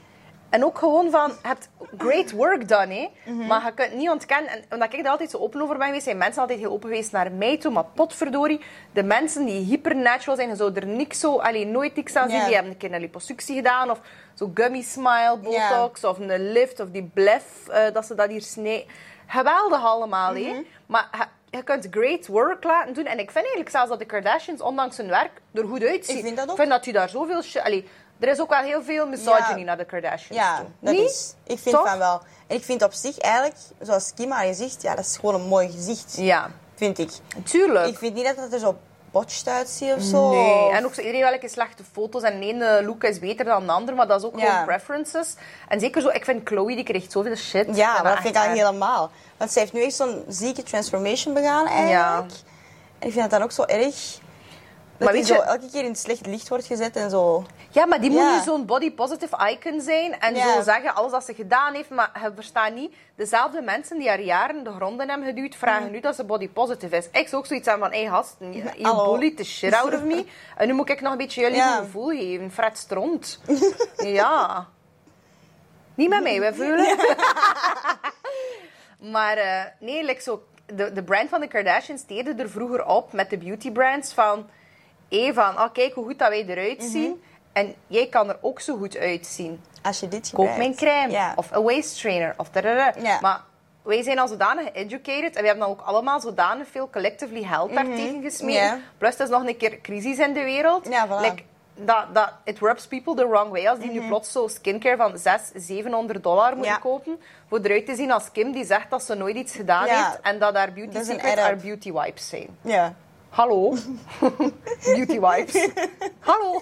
En ook gewoon van, je hebt great work done, hè. Mhm. maar je kunt niet ontkennen. En omdat ik er altijd zo open over ben geweest, zijn mensen altijd heel open geweest naar mij toe. Maar potverdorie, de mensen die hypernatural zijn, je zou er niks zo, alleen nooit niks aan zien. Die hebben een keer een liposuctie gedaan, of zo gummy smile, botox, of een lift, of die blef, eh, dat ze dat hier snijden. Geweldig allemaal, hè. Mhm. Maar je, kunt great work laten doen. En ik vind eigenlijk zelfs dat de Kardashians, ondanks hun werk, er goed uitzien. Ik vind dat ook. Ik vind dat die daar zoveel... Allee, er is ook wel heel veel misogyny Ja. naar de Kardashians Ja, toe. dat Niet? is. Ik vind Toch? van wel. En ik vind op zich eigenlijk, zoals Kim al gezegd, ja, dat is gewoon een mooi gezicht, Ja, vind ik. tuurlijk. Ik vind niet dat het er zo botched uitziet of zo. Nee, en ook zo iedereen welke slechte foto's en de ene look is beter dan de andere, maar dat is ook Ja. gewoon preferences. En zeker zo, ik vind Chloe, die krijgt zoveel shit. Ja, maar dat vind ik erg. helemaal. Want zij heeft nu echt zo'n zieke transformation begaan eigenlijk. En ik vind dat dan ook zo erg... Maar weet zo je- elke keer in het slecht licht wordt gezet en zo. Ja, maar die moet nu zo'n body positive icon zijn en Ja. zo zeggen alles wat ze gedaan heeft, maar je verstaat niet, dezelfde mensen die haar jaren de grond in hebben geduwd, vragen nu dat ze body positive is. Ik zou ook zoiets hebben van, hé gast, je bullied the shit out of me. (laughs) En nu moet ik nog een beetje jullie Ja. gevoel geven. Fred stront. (laughs) ja. Niet met mij, we voelen. (laughs) maar eh, nee, like zo, de, de brand van de Kardashians steerde er vroeger op met de beauty brands van... Hé, van, oh, kijk hoe goed dat wij eruit Mhm. zien. En jij kan er ook zo goed uitzien. Als je dit Koop mijn crème. Of een waist trainer. Of. Maar wij zijn al zodanig educated. En we hebben dan ook allemaal zodanig veel collectively held daartegen gesmeten. Mhm. Ja. Plus, het is nog een keer crisis in de wereld. Ja, voilà. Like, dat, dat, it rubs people the wrong way. Als die nu plots zo skincare van 600, 700 dollar moeten Mhm. Ja. kopen. Voor eruit te zien als Kim die zegt dat ze nooit iets gedaan Ja. heeft. En dat haar beauty secrets haar beauty wipes zijn. Ja. Hallo. beauty wipes. Hallo.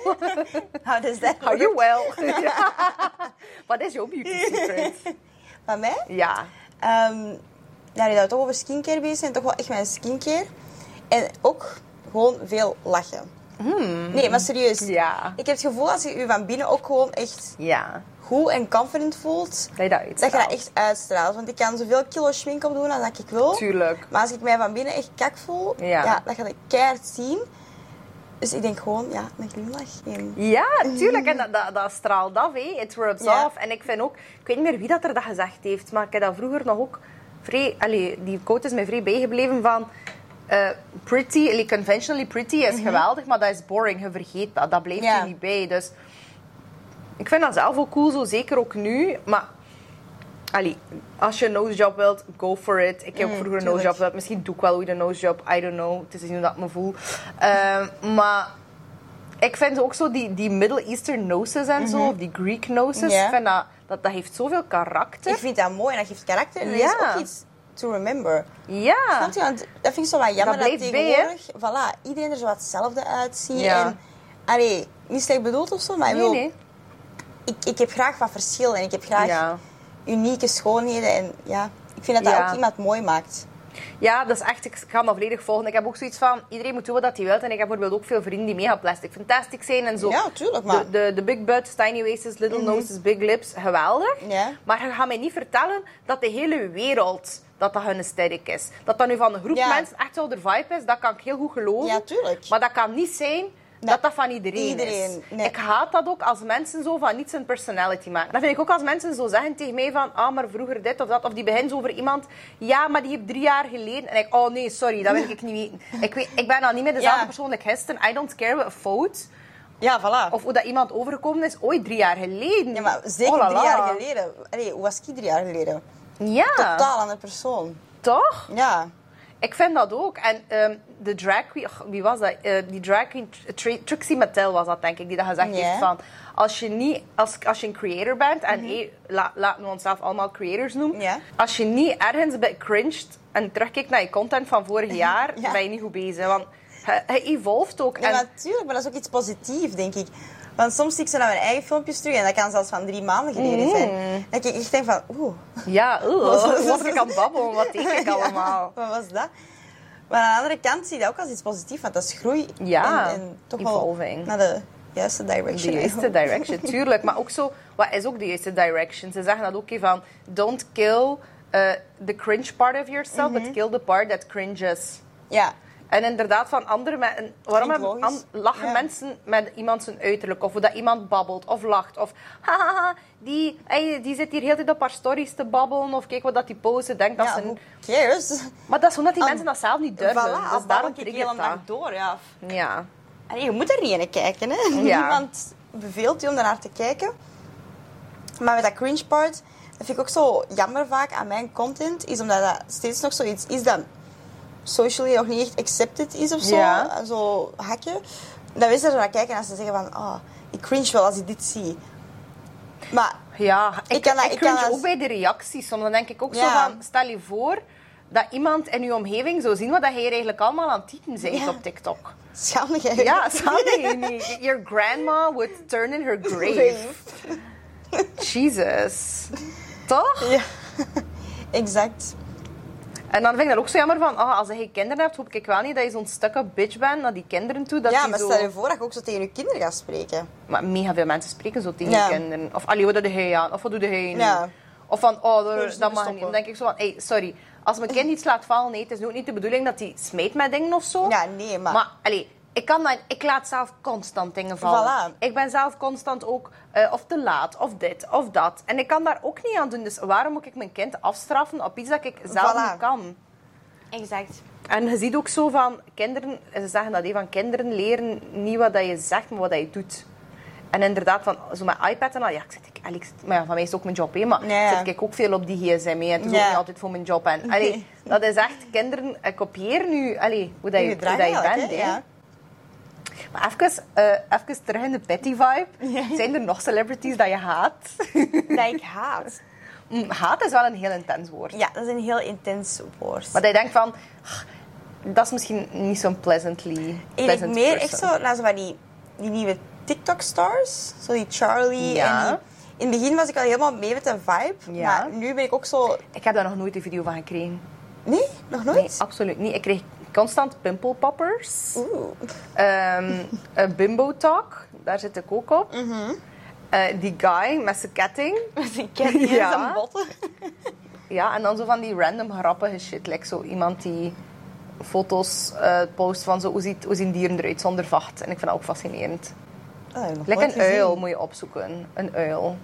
How does that Are you well? (laughs) Wat is jouw beauty secret? Van mij? Ja. Ehm ja, nu dat we toch over skincare bezig zijn, toch wel echt mijn skincare. En ook gewoon veel lachen. Nee, maar serieus. Hmm. Ja. Ik heb het gevoel als je je van binnen ook gewoon echt Ja. goed en confident voelt, Dat je dat uitstraalt. dat je dat echt uitstraalt. Want ik kan zoveel kilo schmink opdoen als dat ik wil. Tuurlijk. Maar als ik mij van binnen echt kak voel, Ja. ja. dat ga ik keihard zien. Dus ik denk gewoon, ja, een glimlach. En... Ja, tuurlijk. En dat, dat, dat straalt af, hé. It rubs Ja. off. En ik vind ook... Ik weet niet meer wie dat er dat gezegd heeft, maar ik heb dat vroeger nog ook vrij... Allee, die quote is mij vrij bijgebleven van... eh, pretty, allee, conventionally pretty is geweldig, maar dat is boring. Je vergeet dat. Dat blijft Mhm. Je niet bij. Dus ik vind dat zelf ook cool, zo zeker ook nu. Maar allee, als je een nosejob wilt, go for it. Ik heb ook vroeger een Mm, tuurlijk. nosejob gehad. Misschien doe ik wel ooit een nosejob. I don't know. Het is niet hoe dat me voel. Ehm, maar ik vind ook zo die, die Middle Eastern noses en zo, of die Greek noses, Mhm. Ik vind dat, dat, dat heeft zoveel karakter. Ik vind dat mooi en dat geeft karakter. En dat Ja. is ook iets to remember. Ja. Snap je? Want dat vind ik zo wat jammer Dat dat, blijft bij, tegenwoordig... voilà, iedereen er zo wat hetzelfde uitziet. Ja. En, allee, niet slecht bedoeld of zo, maar ik, nee. Ik, ik heb graag wat verschil en ik heb graag Ja. unieke schoonheden. En ja, ik vind dat dat Ja. ook iemand mooi maakt. Ja, dat is echt, ik ga dat volledig volgen. Ik heb ook zoiets van, iedereen moet doen wat hij wil. En ik heb bijvoorbeeld ook veel vrienden die mega plastic fantastic zijn en zo. Ja, tuurlijk, maar- De, de, de big butts, tiny waists, little noses, big lips, geweldig. Ja. Maar je gaat mij niet vertellen dat de hele wereld dat dat hun aesthetic is. Dat dat nu van een groep Ja. mensen echt zo de vibe is, dat kan ik heel goed geloven. Ja, tuurlijk. Maar dat kan niet zijn dat dat van iedereen, Iedereen, is. nee. Ik haat dat ook als mensen zo van niets een personality maken. Dat vind ik ook als mensen zo zeggen tegen mij van ah, maar vroeger dit of dat. Of die beginnen zo over iemand, ja, maar die heeft drie jaar geleden. En ik, oh nee, sorry, dat wil ik niet weten. (laughs) Ik, weet, ik ben al niet meer dezelfde Ja. persoon als gisteren. I don't care with a fout. Ja, voilà. Of hoe dat iemand overgekomen is ooit drie jaar geleden. ja, maar zeker Oh drie jaar geleden. Allee, hoe was ik drie jaar geleden? Ja, Totaal andere persoon. toch? Ja. Ik vind dat ook. En ehm, de drag queen, wie was dat? Eh, die drag queen, Trixie Mattel was dat denk ik, die dat gezegd heeft van... Als je, niet, als, als je een creator bent, en Mhm. hey, la- laten we onszelf allemaal creators noemen. Als je niet ergens een beetje cringed en terugkijkt naar je content van vorig (laughs) jaar, Ja. ben je niet goed bezig. Want hij, hij evolveert ook. Ja, en, natuurlijk, maar dat is ook iets positiefs, denk ik. Want soms zie ik ze naar mijn eigen filmpjes terug en dat kan zelfs van drie maanden geleden zijn. Mm. Dat ik echt denk van, oeh, ja, oeh, (laughs) Wat was- ik aan het babbelen? Wat deed ik (laughs) allemaal? Ja, wat was dat? Maar aan de andere kant zie je dat ook als iets positiefs, want dat is groei. Ja, en, en toch evolving. wel naar de juiste direction. De juiste direction, (laughs) tuurlijk. Maar ook zo, wat is ook de juiste direction? Ze zeggen dat ook hè, van, don't kill uh, the cringe part of yourself, Mhm. but kill the part that cringes. Ja, En inderdaad, van andere mensen, waarom hebben, an- lachen Ja. mensen met iemand zijn uiterlijk? Of hoe dat iemand babbelt of lacht? Of hahaha, die, ey, die zit hier heel de tijd op haar stories te babbelen. Of kijk wat dat die pose denkt. Dat ja ze who cares? Maar dat is omdat die mensen dat zelf niet durven. Voilà, dus daarom ik heel dat. door, ja. Ja. Allee, je moet er niet in kijken, hè. Ja. (laughs) Niemand beveelt je om daarnaar te kijken. Maar met dat cringe part, dat vind ik ook zo jammer vaak aan mijn content, is omdat dat steeds nog zoiets is dat socially nog niet echt accepted is of zo. Ja. Zo hakken. Dat mensen er naar kijken en ze zeggen van, ah, ik cringe wel als ik dit zie. Maar Ja, ik, Ik kan dat- ik ik cringe ook bij de reacties. Soms dan denk ik ook zo van, stel je voor dat iemand in je omgeving zou zien wat dat je eigenlijk allemaal aan het typen bent Ja. op TikTok. schaam jij Ja, niet? Your grandma would turn in her (laughs) grave. Jesus. Toch? Ja, (laughs) exact. En dan vind ik dat ook zo jammer van, ah, als je kinderen hebt, hoop ik wel niet dat je zo'n stukke bitch bent naar die kinderen toe. Dat ja, die maar zo... stel je voor dat je ook zo tegen je kinderen gaat spreken. Maar mega veel mensen spreken zo tegen Ja. kinderen. Of, allee, wat doe jij aan? Of wat doe jij? Ja. Of van, oh, daar- Dus dat nu mag stoppen. niet. Dan denk ik zo van, hey, sorry. Als mijn kind iets laat vallen, nee, het is nu ook niet de bedoeling dat hij smijt met dingen of zo. Ja, nee, maar... Maar, allee, ik, kan dat, ik laat zelf constant dingen vallen. Voilà. Ik ben zelf constant ook eh, of te laat, of dit, of dat. En ik kan daar ook niet aan doen. Dus waarom moet ik mijn kind afstraffen op iets dat ik zelf Voilà. niet kan? Exact. En je ziet ook zo van kinderen, ze zeggen dat, hè, van kinderen leren niet wat dat je zegt, maar wat dat je doet. En inderdaad, van, zo met iPad en al, ja, ik zit, ik, ik zit- maar ja, van mij is het ook mijn job, hè, maar Ja. zit ik ook veel op die gsm, hè, en het is ook Ja. niet altijd voor mijn job. En, allee, (laughs) dat is echt, kinderen eh, kopiëren nu, allee, hoe dat je, hoe dat je bent. hè. hè, ja. Maar even, eh, even terug in de petty vibe. Zijn er nog celebrities dat je haat? (laughs) Dat ik haat. Mm, haat is wel een heel intens woord. Ja, dat is een heel intens woord. Maar dat je denkt van, "Ach, dat is misschien niet zo'n pleasantly Ik denk pleasant meer person. echt zo naar zo van die, die nieuwe TikTok-stars. Zo die Charlie. Ja. En die, in het begin was ik al helemaal mee met de vibe. Ja. Maar nu ben ik ook zo... Ik heb daar nog nooit een video van gekregen. Nee, nog nooit? Nee, absoluut niet. Ik kreeg constant pimpelpoppers. Oeh. Ehm, bimbo talk, daar zit ik ook op. Mhm. Eh, die guy met zijn ketting. (laughs) Ik ken die Ja. zijn botten. Ja, en dan zo van die random grappige shit. Like zo iemand die foto's eh, post van zo, hoe, ziet, hoe zien dieren eruit zonder vacht. En ik vind dat ook fascinerend. Oh, nog Lekker een uil moet je opzoeken. Een uil.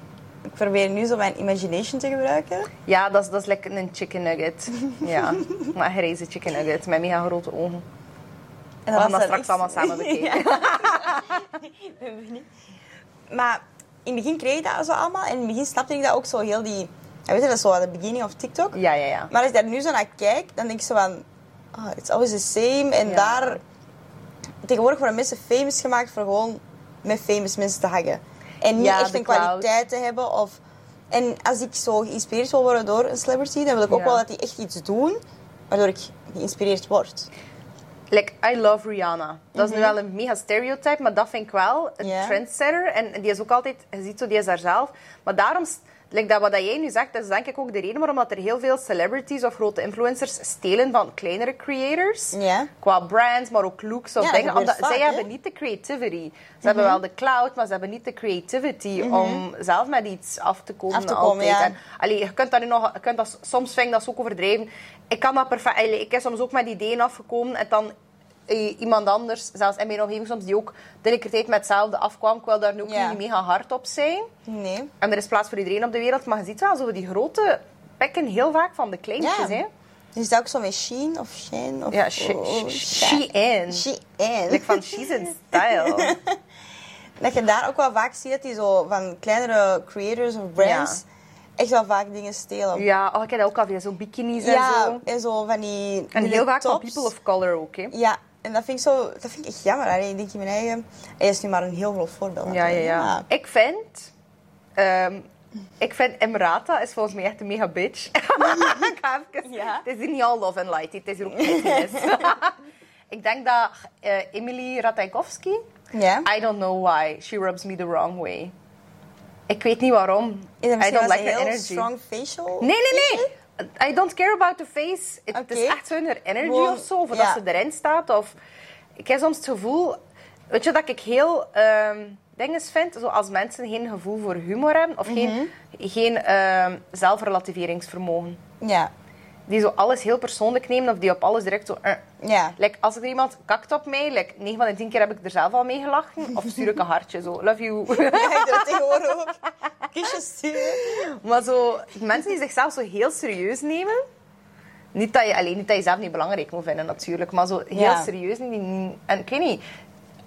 Ik probeer nu zo mijn imagination te gebruiken. Ja, dat is, dat is lekker een chicken nugget. (laughs) Ja, maar een gerezen chicken nugget met mega grote ogen. En We gaan was dat straks echt- allemaal samen bekijken. (laughs) Benieuwd. Maar in het begin kreeg ik dat zo allemaal. En in het begin snapte ik dat ook zo heel die... Ja, weet je, dat is zo aan de beginning of TikTok. Ja, ja, ja. Maar als ik daar nu zo naar kijk, dan denk ik zo van... Oh, it's always the same. En Ja. daar... Tegenwoordig worden mensen famous gemaakt voor gewoon met famous mensen te hangen. En niet Ja, echt een kwaliteit te hebben. Of... En als ik zo geïnspireerd wil worden door een celebrity, dan wil ik ook wel dat die echt iets doen, waardoor ik geïnspireerd word. Like, I love Rihanna. Dat is nu wel een mega stereotype, maar dat vind ik wel een Mhm. Trendsetter. En die is ook altijd, je ziet zo, die is daar zelf. Maar daarom, like dat wat jij nu zegt, dat is denk ik ook de reden waarom dat er heel veel celebrities of grote influencers stelen van kleinere creators. Ja. Qua brands, maar ook looks of Ja, dingen. gebeurt Omdat vaak, zij hebben niet de creativity. Ze hebben wel de cloud, maar ze hebben niet de creativity om zelf met iets af te komen. Mhm. Af te komen, altijd. ja. En, allee, je kunt dat nu nog, je kunt dat, soms vind ik dat ook overdreven. Ik kan dat perfect. allee, Ik heb soms ook met ideeën afgekomen en dan iemand anders, zelfs in mijn omgeving soms, die ook tegelijkertijd met hetzelfde afkwam. Ik wil daar nu ook Ja. niet mega hard op zijn. Nee. En er is plaats voor iedereen op de wereld, maar je ziet wel zo die grote pikken heel vaak van de kleintjes. Ja. Hè? Is dat ook zo met Sheen of Shane? Of, Ja, she, oh, she, Shein. Shein. Like van she's in style. (laughs) Dat je daar ook wel vaak ziet die zo van kleinere creators of brands echt wel vaak dingen stelen. Ja, oh, ik heb dat ook al via zo'n bikinis en Ja, zo. en zo van die... En heel vaak van people of color ook, hè. Ja, en dat vind ik, zo, dat vind ik echt jammer. Allee, ik denk in mijn eigen... En dat is nu maar een heel groot voorbeeld. Ja, ja, ja. Ik vind... ehm, ik vind Emrata is volgens mij echt een mega bitch. (laughs) ik ga even... Ja. Het is hier niet al love and light, het is hier ook pettiness. (laughs) ik denk dat eh, Emily Ratajkowski... Ja? I don't know why. She rubs me the wrong way. Ik weet niet waarom. Is I don't like een her heel energy. strong facial? Nee, nee, nee. I don't care about the face. Het is echt haar energy of zo. Of ja. dat ze erin staat. Of... Ik heb soms het gevoel... Weet je dat ik heel... ehm dingen vind? Zo als mensen geen gevoel voor humor hebben. Of Mhm. geen, geen ehm, zelfrelativeringsvermogen. Ja. Die zo alles heel persoonlijk nemen. Of die op alles direct zo... eh. Ja. Like, als er iemand kakt op mij, like, 9 van de 10 keer heb ik er zelf al mee gelachen. Of stuur ik een hartje zo. Love you. (laughs) Ja, ik doe het tegenwoordig ook. Kusjes sturen. Maar zo, mensen die zichzelf zo heel serieus nemen. Niet dat je, alleen niet dat je zelf niet belangrijk moet vinden, natuurlijk. Maar zo heel Ja. serieus. niet- En ik weet niet.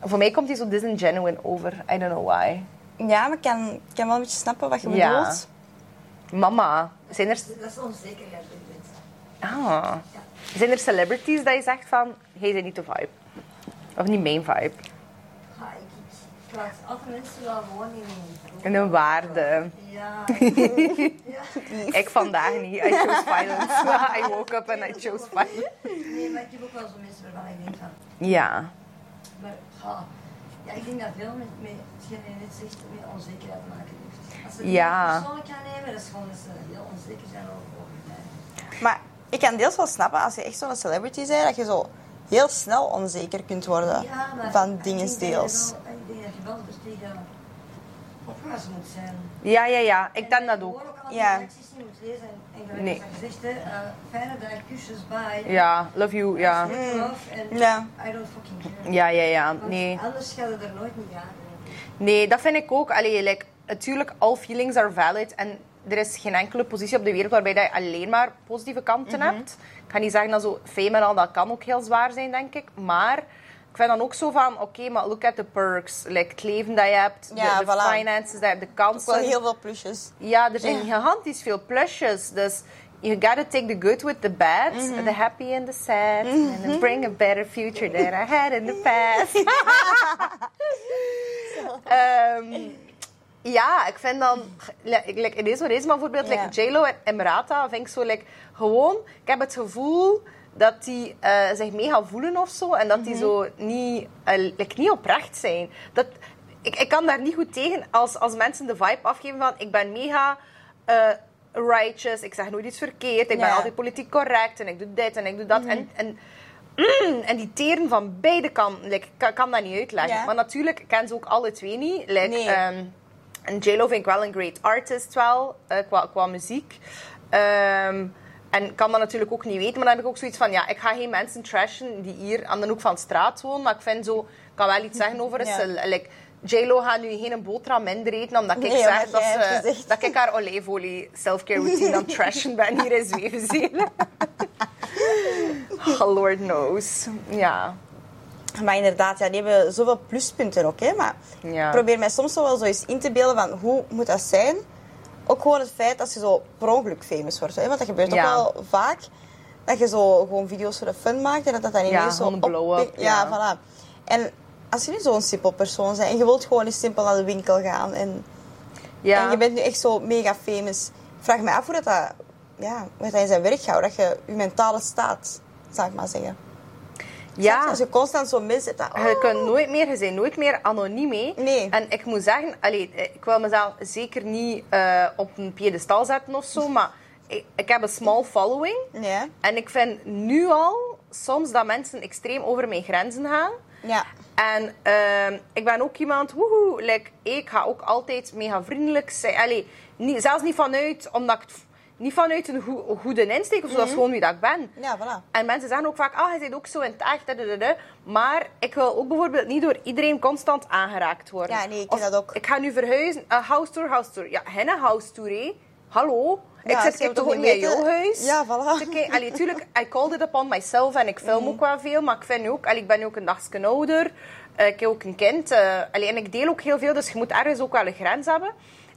Voor mij komt hij zo disingenuine over. I don't know why. Ja, maar ik kan, ik kan wel een beetje snappen wat je Ja. bedoelt. Mama, zijn er, Dat is onzekerheid. Ah, zijn er celebrities dat je zegt van... Hey, zijn niet de vibe. Of niet mijn vibe. Ik laat andere mensen wel gewoon in In een waarde. Ja. (laughs) ja. Ik vandaag niet. I chose violence. (laughs) I woke up and I chose violence. Nee, maar ik heb ook wel zo mensen waarvan ik denk van... Ja. Maar ga. Ja, ik denk dat veel met, met hetgeen je net zegt, met onzekerheid te maken heeft. Als ze het Ja. persoonlijk gaan nemen, dat is gewoon dat ze heel onzeker zijn over, over mij. Maar ik kan deels wel snappen als je echt zo'n celebrity bent, dat je zo heel snel onzeker kunt worden Ja, maar van dingen deels. Ik denk dat je wel tegen opgewassen moet zijn. Ja, ja, ja. Ik denk dat ook. Ja. Nee. eh, fijne dag, kusjes, bye. Ja, love you, ja. En Ja. I don't fucking care. Ja, ja, ja. Nee. anders gaat het er nooit niet aan. Nee, dat vind ik ook. Allee, like, natuurlijk, all feelings are valid. En er is geen enkele positie op de wereld waarbij dat je alleen maar positieve kanten Mhm. hebt. Ik ga niet zeggen dat zo fame en al, dat kan ook heel zwaar zijn, denk ik. Maar ik vind dan ook zo van, oké, maar look at the perks. Like, het leven dat je hebt, de, Ja, de voilà. finances, dat je hebt, de Wel kansen. heel veel plusjes. Ja, er zijn gigantisch veel plusjes. Dus you gotta take the good with the bad, Mhm. the happy and the sad, and then bring a better future than I had in the past. (laughs) (laughs) Ehm, ja, ik vind dan, like, like, in deze deze maar bijvoorbeeld, Ja. like J-Lo en Emrata, vind ik zo, like, gewoon, ik heb het gevoel dat die eh, zich mega voelen of zo, en dat die zo niet, eh, like, niet oprecht zijn. Dat, ik, ik kan daar niet goed tegen als, als mensen de vibe afgeven van, ik ben mega eh, righteous, ik zeg nooit iets verkeerd, ik ben altijd politiek correct, en ik doe dit en ik doe dat. En, en Mm, en die teren van beide kanten, like, ik kan, kan dat niet uitleggen. Ja. Maar natuurlijk, ken ze ook alle twee niet. Like, Nee. ehm, en J-Lo vind ik wel een great artist wel, eh, qua, qua muziek. Ehm, en kan dat natuurlijk ook niet weten. Maar dan heb ik ook zoiets van, ja, ik ga geen mensen trashen die hier aan de hoek van de straat wonen. Maar ik vind zo, ik kan wel iets zeggen over Ja. Like, J-Lo gaat nu geen boterham minder eten, omdat ik Nee, zeg dat, ze, dat ik haar olijfolie self-care routine aan het (laughs) trashen ben hier in Zwevenzelen. (laughs) oh, Lord knows. Ja. Maar inderdaad, ja, die hebben zoveel pluspunten ook. Hè? Maar Ja. ik probeer mij soms zo wel zo eens in te beelden van hoe moet dat zijn. Ook gewoon het feit dat je zo per ongeluk famous wordt. Hè? Want dat gebeurt Ja. ook wel vaak. Dat je zo gewoon video's voor de fun maakt en dat dat dan ineens zo gewoon een blow-up. Ja, ja. voilà. En als je nu zo'n simpel persoon bent en je wilt gewoon eens simpel naar de winkel gaan en, Ja. en je bent nu echt zo mega famous. Vraag me af hoe dat, dat, ja, hoe dat in zijn werk gaat. Hoe dat je je mentale staat, zou ik maar zeggen. Ja. Als je constant zo mis zit, Je kunt nooit meer, je bent nooit meer anoniem. Nee. En ik moet zeggen, allee, ik wil mezelf zeker niet eh, op een piedestal zetten of zo, maar ik, ik heb een small following. Ja. En ik vind nu al soms dat mensen extreem over mijn grenzen gaan. Ja. En ehm, ik ben ook iemand, woehoe, like, ik ga ook altijd mega vriendelijk zijn. Allee, niet, zelfs niet vanuit, omdat ik het, niet vanuit een goe- goede insteek of zo, dat is gewoon wie dat ik ben. Ja, voilà. En mensen zeggen ook vaak, ah, je zit ook zo in het echt. da. Maar ik wil ook bijvoorbeeld niet door iedereen constant aangeraakt worden. Ja, nee, ik Of dat ook. Ik ga nu verhuizen, uh, house tour, house tour. Ja, hen een house tour, hé. Hallo? Ja, ik ze zit hebben toch niet niet in jouw huis? Ja, voilà. Te kijken- Allee, tuurlijk, I called it upon myself en ik film Mhm. ook wel veel, maar ik vind ook, allee, ik ben nu ook een dagje ouder. Eh, ik heb ook een kind. eh, allee, en ik deel ook heel veel, dus je moet ergens ook wel een grens hebben.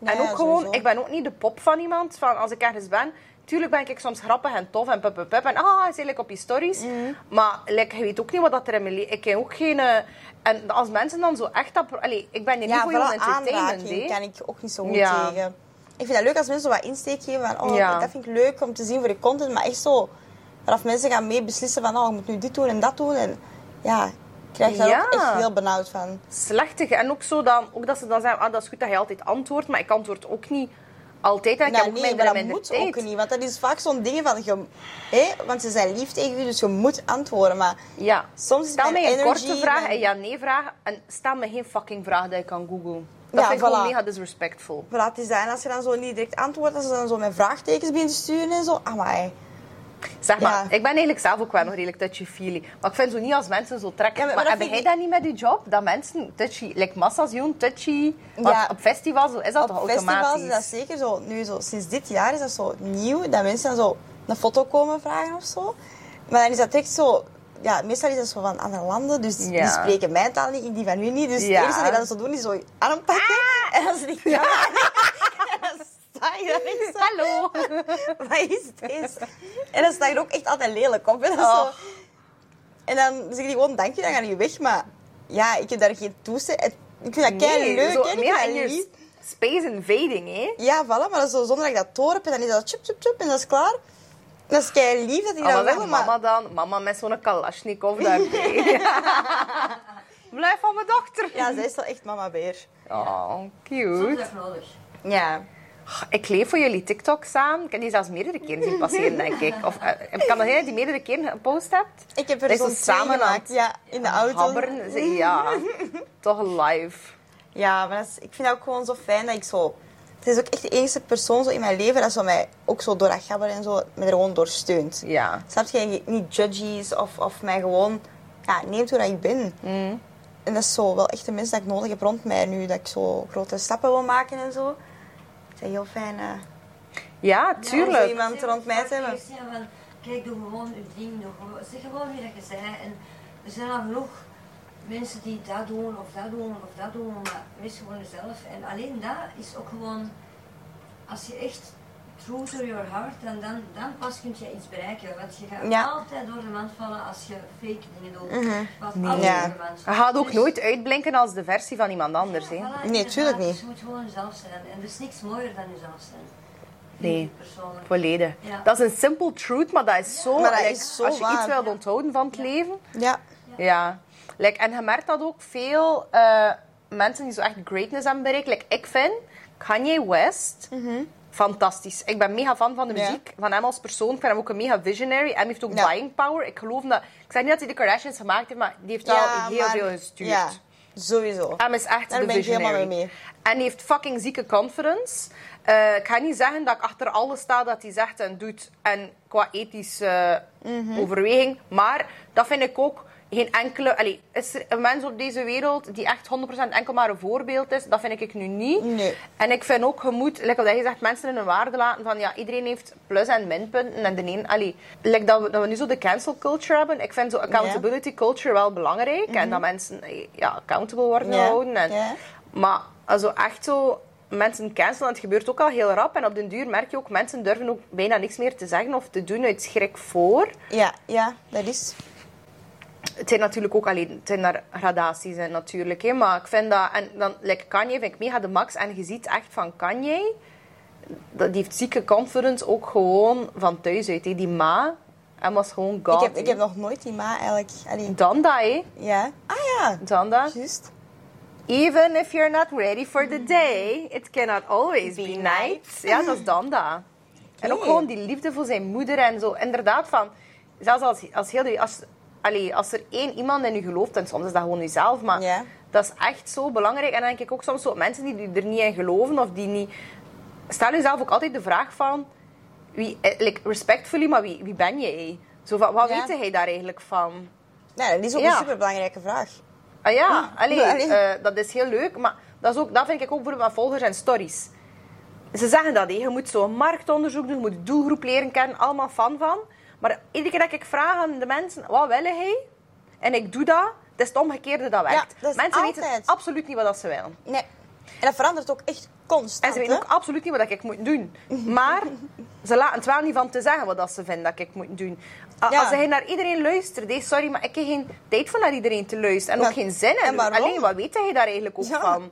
En Ja, ook ja, gewoon, sowieso. ik ben ook niet de pop van iemand. Van als ik ergens ben, tuurlijk ben ik soms grappig en tof en pup, pup, pup. En ah, is eigenlijk op je stories. Mhm. Maar like, je weet ook niet wat dat er in mijn leven... Ik ken ook geen... eh, en als mensen dan zo echt... Dat, allee, ik ben hier niet Ja, voor jou vooral entertainment, hè. kan ik ook niet zo goed Ja. tegen. Ik vind het leuk als mensen zo wat insteek geven van, oh, Ja. dat vind ik leuk om te zien voor de content, maar echt zo, vanaf mensen gaan mee beslissen van, oh, je moet nu dit doen en dat doen. En ja, ik krijg daar Ja. ook echt heel benauwd van. slechtig. En ook zo dan, ook dat ze dan zeggen, ah, dat is goed dat je altijd antwoordt, maar ik antwoord ook niet altijd. En ik Nou, heb ook nee, maar dat minder moet tijd. ook niet, want dat is vaak zo'n ding van, je, hé, want ze zijn lief tegen je, dus je moet antwoorden. Maar Ja. soms is Stel mijn mij een korte vraag mijn- en ja-nee vraag. En stel me geen fucking vraag dat je kan googlen. Dat Ja, vind ik gewoon mega disrespectful. Voilà, het is dat. En als je dan zo niet direct antwoordt, als ze dan zo met vraagtekens beginnen te sturen en zo, amai. Zeg maar, Ja. ik ben eigenlijk zelf ook wel nog redelijk touchy-feely. Maar ik vind zo niet als mensen zo trekken. Ja, maar- maar heb jij dat niet met je job? Dat mensen touchy, like massa's doen, touchy. Ja. op festivals is dat toch Op automatisch? festivals is dat zeker zo. Nu, zo, sinds dit jaar is dat zo nieuw, dat mensen dan zo een foto komen vragen of zo. Maar dan is dat echt zo... Ja, meestal is dat zo van andere landen, dus die spreken mijn taal niet, ik die van u niet. Dus het eerste dat zo doen is zo aanpakken. En dan zit ik... Ja. (laughs) en dan sta daar echt zo... Hallo. (laughs) Wat is dit? En dan sta je er ook echt altijd lelijk op. hè. Dat is zo... Oh. En dan zeg je gewoon dank je, dan ga je weg. Maar ja, ik heb daar geen toestemming. Ik vind dat kei leuk, zo. Ik vind dat je lief. space invading, hè? Ja, voilà, maar dat is zo, zonder dat ik dat door heb. En dan is dat chup, chup, chup en dat is klaar. Dat is kei lief dat ik Oh, dat wat wil, maar... mama dan? Mama met zo'n kalasjnikov daarbij. (laughs) (laughs) Blijf van mijn dochter. Ja, zij is wel echt mama beer. Oh, cute. is dat nodig. Ja. Ik leef voor jullie TikToks aan. Ik heb die zelfs meerdere keren zien passeren, (laughs) denk ik. Of eh, kan dat jij die meerdere keren gepost hebt? Ik heb er Dat zo'n samen aan gemaakt. Ja, in de auto. Habberen. Ja, (laughs) toch live. Ja, maar dat is- ik vind het ook gewoon zo fijn dat ik zo... Het is ook echt de enige persoon zo in mijn leven dat zo mij ook zo door dat gabberen en zo me er gewoon door steunt. Ja. Snap je? Niet judgy is of, of mij gewoon ja, neemt hoe dat ik ben. Mm. En dat is zo wel echt de mensen dat ik nodig heb rond mij nu. Dat ik zo grote stappen wil maken en zo. Het is heel fijn eh, Ja, tuurlijk. iemand rond mij te hebben. Eerst zeggen van, kijk, doe gewoon je ding. Gewoon, zeg gewoon wie dat je zei. En er zijn al genoeg mensen die dat doen of dat doen of dat doen. Maar wees gewoon jezelf. En alleen dat is ook gewoon, als je echt true to your heart, dan, dan, dan pas kun je iets bereiken. Want je gaat Ja. altijd door de mand vallen als je fake dingen doet. Wat altijd Ja. door de mand. Je gaat ook Dus- nooit uitblinken als de versie van iemand anders. Hè. Ja, voilà, Nee, tuurlijk niet. Dus je moet gewoon jezelf zijn. En er is niks mooier dan jezelf zijn. Nee. Volledig. Ja. Dat is een simple truth, maar dat is zo... Maar dat like, is zo als je iets wilt onthouden van het leven... Ja. Ja. Like, en je merkt dat ook veel eh, mensen die zo echt greatness hebben bereikt. Like, ik vind Kanye West fantastisch. Ik ben mega fan van de. Ja. muziek, van hem als persoon. Ik vind hem ook een mega visionary. En hij heeft ook Ja. buying power. Ik geloof dat... Ik zeg niet dat hij de Kardashians gemaakt heeft, maar die heeft wel Ja, heel maar- veel gestuurd. Ja, sowieso. Hem is echt Daar de ben ik helemaal visionary. mee mee. En hij heeft fucking zieke confidence. Eh, ik ga niet zeggen dat ik achter alles sta dat hij zegt en doet. En qua ethische Mhm. overweging. Maar dat vind ik ook geen enkele... Allee, is er een mens op deze wereld die echt 100% enkel maar een voorbeeld is? Dat vind ik nu niet. Nee. En ik vind ook, je moet, like je zegt, mensen in hun waarde laten van ja, iedereen heeft plus- en minpunten. En de een, allee, like dat, we, dat we nu zo de cancel culture hebben. Ik vind zo accountability culture wel belangrijk. En dat mensen eh, ja, accountable worden Mhm. Ja, gehouden. En, ja. Maar also echt zo mensen cancelen, het gebeurt ook al heel rap. En op den duur merk je ook, mensen durven ook bijna niks meer te zeggen of te doen uit schrik voor. Ja, ja, dat is... Het zijn natuurlijk ook alleen, het zijn daar gradaties in natuurlijk. Hè. Maar ik vind dat, en dan, like Kanye vind ik mega de max. En je ziet echt van Kanye, dat, die heeft zieke confidence ook gewoon van thuis uit. Hè. Die ma, en was gewoon God. Ik heb, ik heb nog nooit die ma eigenlijk... Allee, Dan dat, hè. ja. Ah ja, Dan dat. juist. Even if you're not ready for the day, it cannot always be, Be night. Ja, dat is dan dat. En ook gewoon die liefde voor zijn moeder en zo. Inderdaad, van, zelfs als, als, heel, die- als, allee, als er één iemand in u gelooft, en soms is dat gewoon jezelf, maar dat is echt zo belangrijk. En dan denk ik ook soms zo, mensen die er niet in geloven of die niet... Stel jezelf ook altijd de vraag van, wie, eh, like, respectfully, maar wie, wie ben jij? Zo van, wat weet hij daar eigenlijk van? Nee, dat is ook Ja. een superbelangrijke vraag. Ah ja, allee, Ja, (laughs) allee. eh, dat is heel leuk, maar dat, is ook, dat vind ik ook voor mijn volgers en stories. Ze zeggen dat, hè. je moet zo'n marktonderzoek doen, je moet de doelgroep leren kennen, allemaal fan van. Maar iedere keer dat ik vraag aan de mensen, wat willen hij? En ik doe dat, Het is het omgekeerde dat werkt. dat Mensen altijd. weten absoluut niet wat dat ze willen. Nee. En dat verandert ook echt constant. En ze weten ook absoluut niet wat ik moet doen. Maar (laughs) ze laten het wel niet van te zeggen wat dat ze vinden dat ik moet doen. Ja. Als je naar iedereen luistert, sorry, maar ik heb geen tijd voor naar iedereen te luisteren. En ook geen zin En in. waarom? Alleen, wat weet je daar eigenlijk ook Ja. van?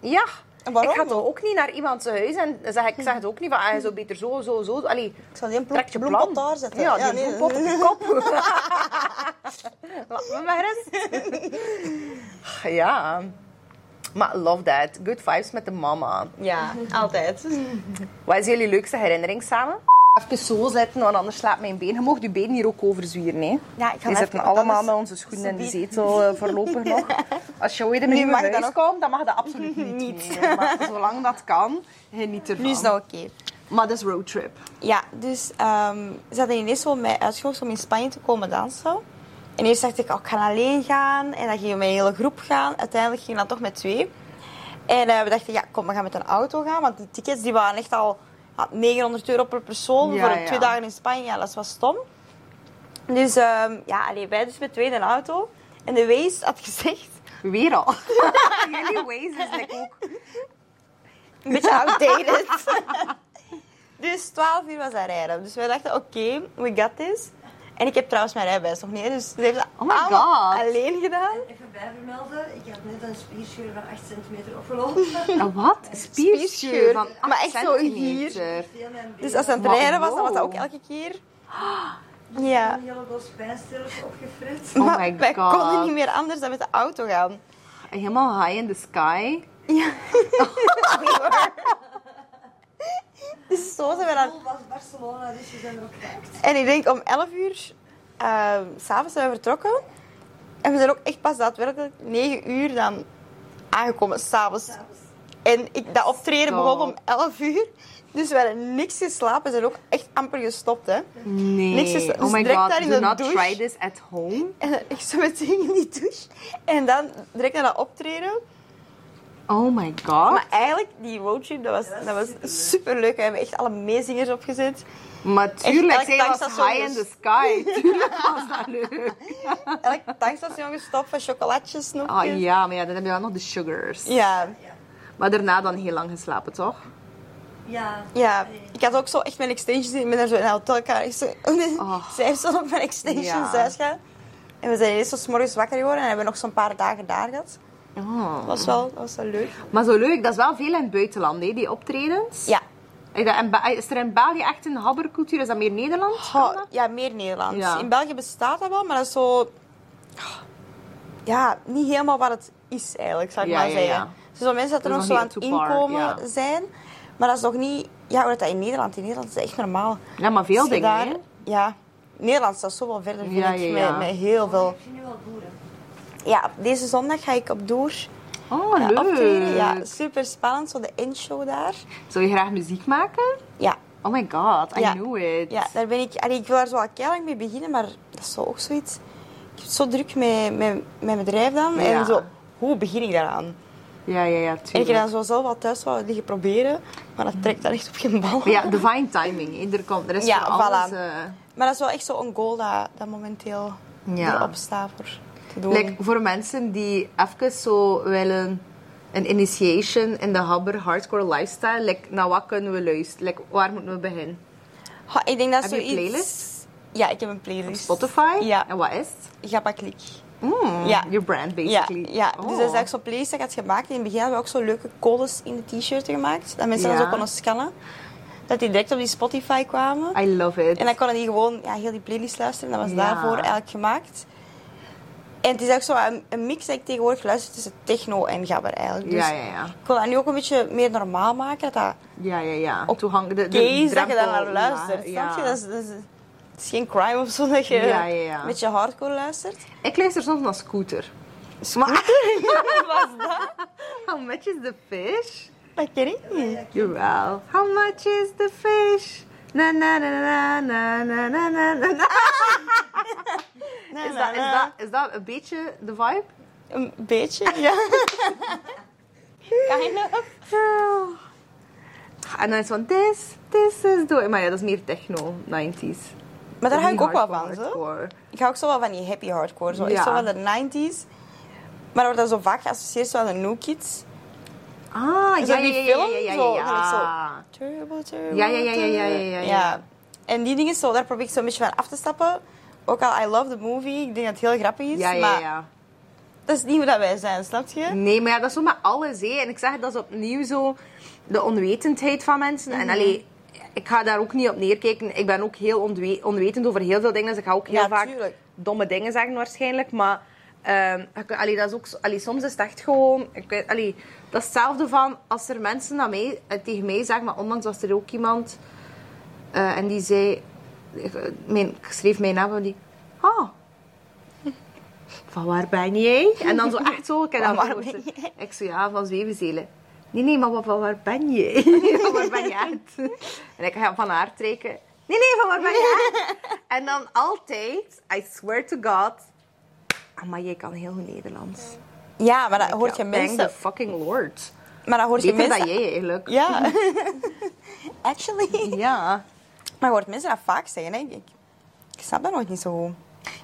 Ja. En waarom Ik ga toch ook niet naar iemand zijn huis en zeg, ik zeg het ook niet van, ah, je zou beter zo, zo, zo. Allee, Ik zal die je bloempot daar zetten. Ja, die nee. bloempot op je kop. (laughs) Laat me maar rust. (laughs) ja. Maar love that. Good vibes met de mama. Ja, altijd. Wat is jullie leukste herinnering samen? Even zo zitten, want anders slaapt mijn been. Je mag je been hier ook overzwieren. Hè? Ja, ik ga We zitten allemaal met onze schoenen in de zetel eh, voorlopig nog. (laughs) Als je ooit in mag huis dat komt, dan mag dat absoluut (laughs) niet. Niet. Maar zolang dat kan, geniet ervan. Nu is dat oké. Maar dat is roadtrip. Ja, dus ehm, ze hadden ineens wel mij uitgenodigd om in Spanje te komen dansen. En eerst dacht ik, oh, ik ga alleen gaan. En dan gingen we met een hele groep gaan. Uiteindelijk ging dat toch met twee. En eh, we dachten, ja, kom, we gaan met een auto gaan. Want die tickets die waren echt al ja, 900 euro per persoon Ja, voor ja. twee dagen in Spanje. Ja, dat was stom. Dus ehm, ja, allee, wij dus met twee in een auto. En de Waze had gezegd, Weer al. (laughs) jullie Waze is like ook... een beetje outdated. (laughs) dus 12 uur was hij rijden. Dus wij dachten, oké, we got this. En ik heb trouwens mijn rijbewijs nog niet. Dus ze heeft dat Oh my God. alleen gedaan. Bijvermelden, ik had net een spierscheur van 8 centimeter opgelopen. (laughs) Een wat? Spierscheur van Maar 8 echt zo hier. Dus als ze aan het Maar rijden was, dan was dat ook elke keer. (gasps) Ja. Een hele doos pijnstillers opgefrit. Oh maar my wij God. konden niet meer anders dan met de auto gaan. Helemaal high in the sky. Ja. (laughs) (laughs) dus zo zijn we dan... Het was Barcelona, dus we zijn er ook. En ik denk om 11 uur, uh, s'avonds zijn we vertrokken. En we zijn ook echt pas daadwerkelijk 9 uur dan aangekomen, s'avonds. En ik, dat optreden begon om 11 uur. Dus we hadden niks geslapen. We zijn ook echt amper gestopt. Hè. Nee. Niks is- oh dus my god, daar in do de not douche. try this at home. En echt zo meteen in die douche. En dan direct naar dat optreden. Oh my god. Maar eigenlijk, die roadtrip, dat was, dat was super leuk. We hebben echt alle meezingers opgezet. Maar tuurlijk, zij was high in the sky. (laughs) Tuurlijk was dat leuk. (laughs) Elk tankstation gestopt van chocolatjes, snoepjes. Ah ja, maar ja, dan heb je wel nog de sugars. Ja, Maar daarna dan heel lang geslapen, toch? Ja. ja. Ik had ook zo echt mijn extensions in. Ik ben daar zo in een hotelkamer. (laughs) Zo, Oh. Zij heeft zo op mijn extensions Ja. thuis gaan. En we zijn eerst zo 's morgens wakker geworden en hebben nog zo'n paar dagen daar gehad. Oh. Dat was wel, dat was wel leuk. Maar zo leuk, dat is wel veel in het buitenland, hè, die optredens. Ja. Is, er in België echt een habbercultuur? Is dat meer Nederland? Goh, ja, meer Nederlands. Ja. In België bestaat dat wel, maar dat is zo... Ja, niet helemaal wat het is eigenlijk, zou ik Ja, maar ja, zeggen. Dus zo mensen dat er nog zo aan het inkomen zijn. Maar dat is nog niet... Ja, hoe dat in Nederland... In Nederland is dat echt normaal. Ja, maar veel dingen, daar-? Ja. Nederland staat zo wel verder, vind ik. Met, met heel veel... Ik zie nu wel boeren. Ja, deze zondag ga ik op door Oh, leuk. Ja, super spannend. Zo de endshow daar. Zou je graag muziek maken? Ja, Oh my god, I Ja. knew it. ja daar ben ik... allee, ik wil daar zo al keihard mee beginnen, maar dat is zo ook zoiets... Ik heb het zo druk met, mijn bedrijf dan. Ja. En zo, hoe begin ik daaraan? ja, ja, ja En ik tuurlijk. heb dan zo zelf al thuis wel liggen proberen, maar dat trekt dan echt op geen bal. Ja, divine timing. hè. Er, komt, er is Ja, alles... voilà. eh, Maar dat is wel echt zo'n goal dat, dat momenteel Ja. erop staat voor te doen. like, voor mensen die even zo willen een initiation in de habber hardcore lifestyle, like, naar wat kunnen we luisteren? Like, waar moeten we beginnen? Ha, ik denk dat Heb je een zoiets... playlist? Ja, ik heb een playlist. Spotify? Ja. En wat is het? Gappa Klik. Mm, Ja. Your brand, Ja, basically. ja. Oh. dus dat is eigenlijk zo'n playlist dat ik had gemaakt. In het begin hadden we ook zo leuke codes in de t-shirt gemaakt. Dat mensen Ja. dan zo konden scannen. Dat die direct op die Spotify kwamen. I love it. En dan konden die gewoon ja, heel die playlist luisteren. Dat was Ja. daarvoor eigenlijk gemaakt. En het is ook zo een, een mix dat ik tegenwoordig luister tussen techno en gabber eigenlijk. Dus Ja, ja, ja. ik wil dat nu ook een beetje meer normaal maken. Dat dat Ja, ja, ja. Ook Toegang, de, de is dat je daar drempel naar luistert. je? Dat is, dat is, het is geen crime of zo dat je Ja, ja, ja. een beetje hardcore luistert. Ik luister soms naar Scooter. (laughs) (laughs) Wat was dat? How much is the fish? Dat ken ik niet. Jawel. How much is the fish? Na na na na na na na na na na. (laughs) Is dat, is, dat, is dat een beetje de vibe? Een beetje, (laughs) ja. kind of. En dan is van this, this is doing. Maar ja, dat is meer techno, 90s. Maar daar hou ik ook wel van, zo. Ik hou ook zo wel van die happy hardcore. Zo. Ja. zo wel de 90s. Maar dat wordt zo vaak geassocieerd zo aan de New Kids. Ah, Zo ja, ja, die ja, ja, film, ja, ja, zo, ja. zo. Turbo, turbo, Ja, ja, ja, ja, ja, ja, ja, ja. En die dingen, zo, daar probeer ik zo'n beetje van af te stappen. Ook al, I love the movie. Ik denk dat het heel grappig is. Ja, ja, maar ja. dat is niet hoe dat wij zijn, snap je? Nee, maar ja, dat is zo met alles. Hè. En ik zeg, dat is opnieuw zo de onwetendheid van mensen. Mhm. En allee, ik ga daar ook niet op neerkijken. Ik ben ook heel onwe- onwetend over heel veel dingen. Dus ik ga ook heel Ja, vaak tuurlijk. domme dingen zeggen waarschijnlijk. Maar ehm, ik- allee, dat is ook, allee, soms is het echt gewoon... Ik weet, allee, dat is hetzelfde van als er mensen naar mij, eh, tegen mij zeggen... Maar onlangs was er ook iemand... eh, en die zei... eh, Mijn, ik schreef mijn naam en die... Oh, (laughs) van waar ben jij? En dan zo (laughs) echt zo, ik heb dat gehoord. Ik zo, ja, van Zwevenzelen. Nee, nee, maar van waar ben je? (laughs) van waar ben je uit? En ik ga van haar trekken. Nee, nee, van waar ben je uit? En dan altijd, I swear to God, ah, maar jij kan heel goed Nederlands. Ja, maar dat hoort je Ja, thank mensen. the fucking Lord. Maar dat hoort je mensen. dan jij eigenlijk. Ja. (laughs) Actually. Ja. Maar je hoort mensen dat vaak zeggen, denk ik. Ik snap dat nooit niet zo goed.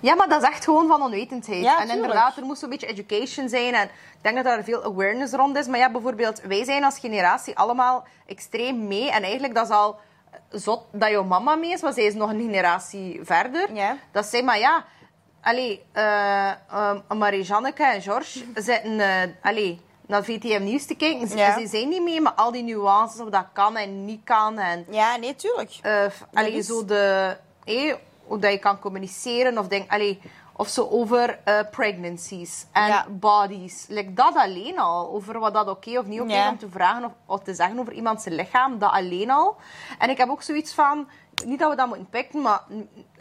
Ja, maar dat is echt gewoon van onwetendheid. Ja, en tuurlijk. inderdaad, er moet zo'n beetje education zijn. En ik denk dat daar veel awareness rond is. Maar ja, bijvoorbeeld, wij zijn als generatie allemaal extreem mee. En eigenlijk, dat is al zot dat jouw mama mee is, maar zij is nog een generatie verder. Ja. Dat zij, maar ja... Allee, eh eh, Marie-Janneke en George zitten... eh allee, naar VTM Nieuws te kijken. Ze, Ja. ze zijn niet mee, maar al die nuances, of dat kan en niet kan. En Ja, nee, tuurlijk. allee, is- zo de, eh, hoe dat je kan communiceren of denk, allee, of zo over pregnancies en Ja. bodies. Like dat alleen al, over wat dat oké of niet oké is Ja. om te vragen of, of te zeggen over iemands lichaam, dat alleen al. En ik heb ook zoiets van, niet dat we dat moeten pikken, maar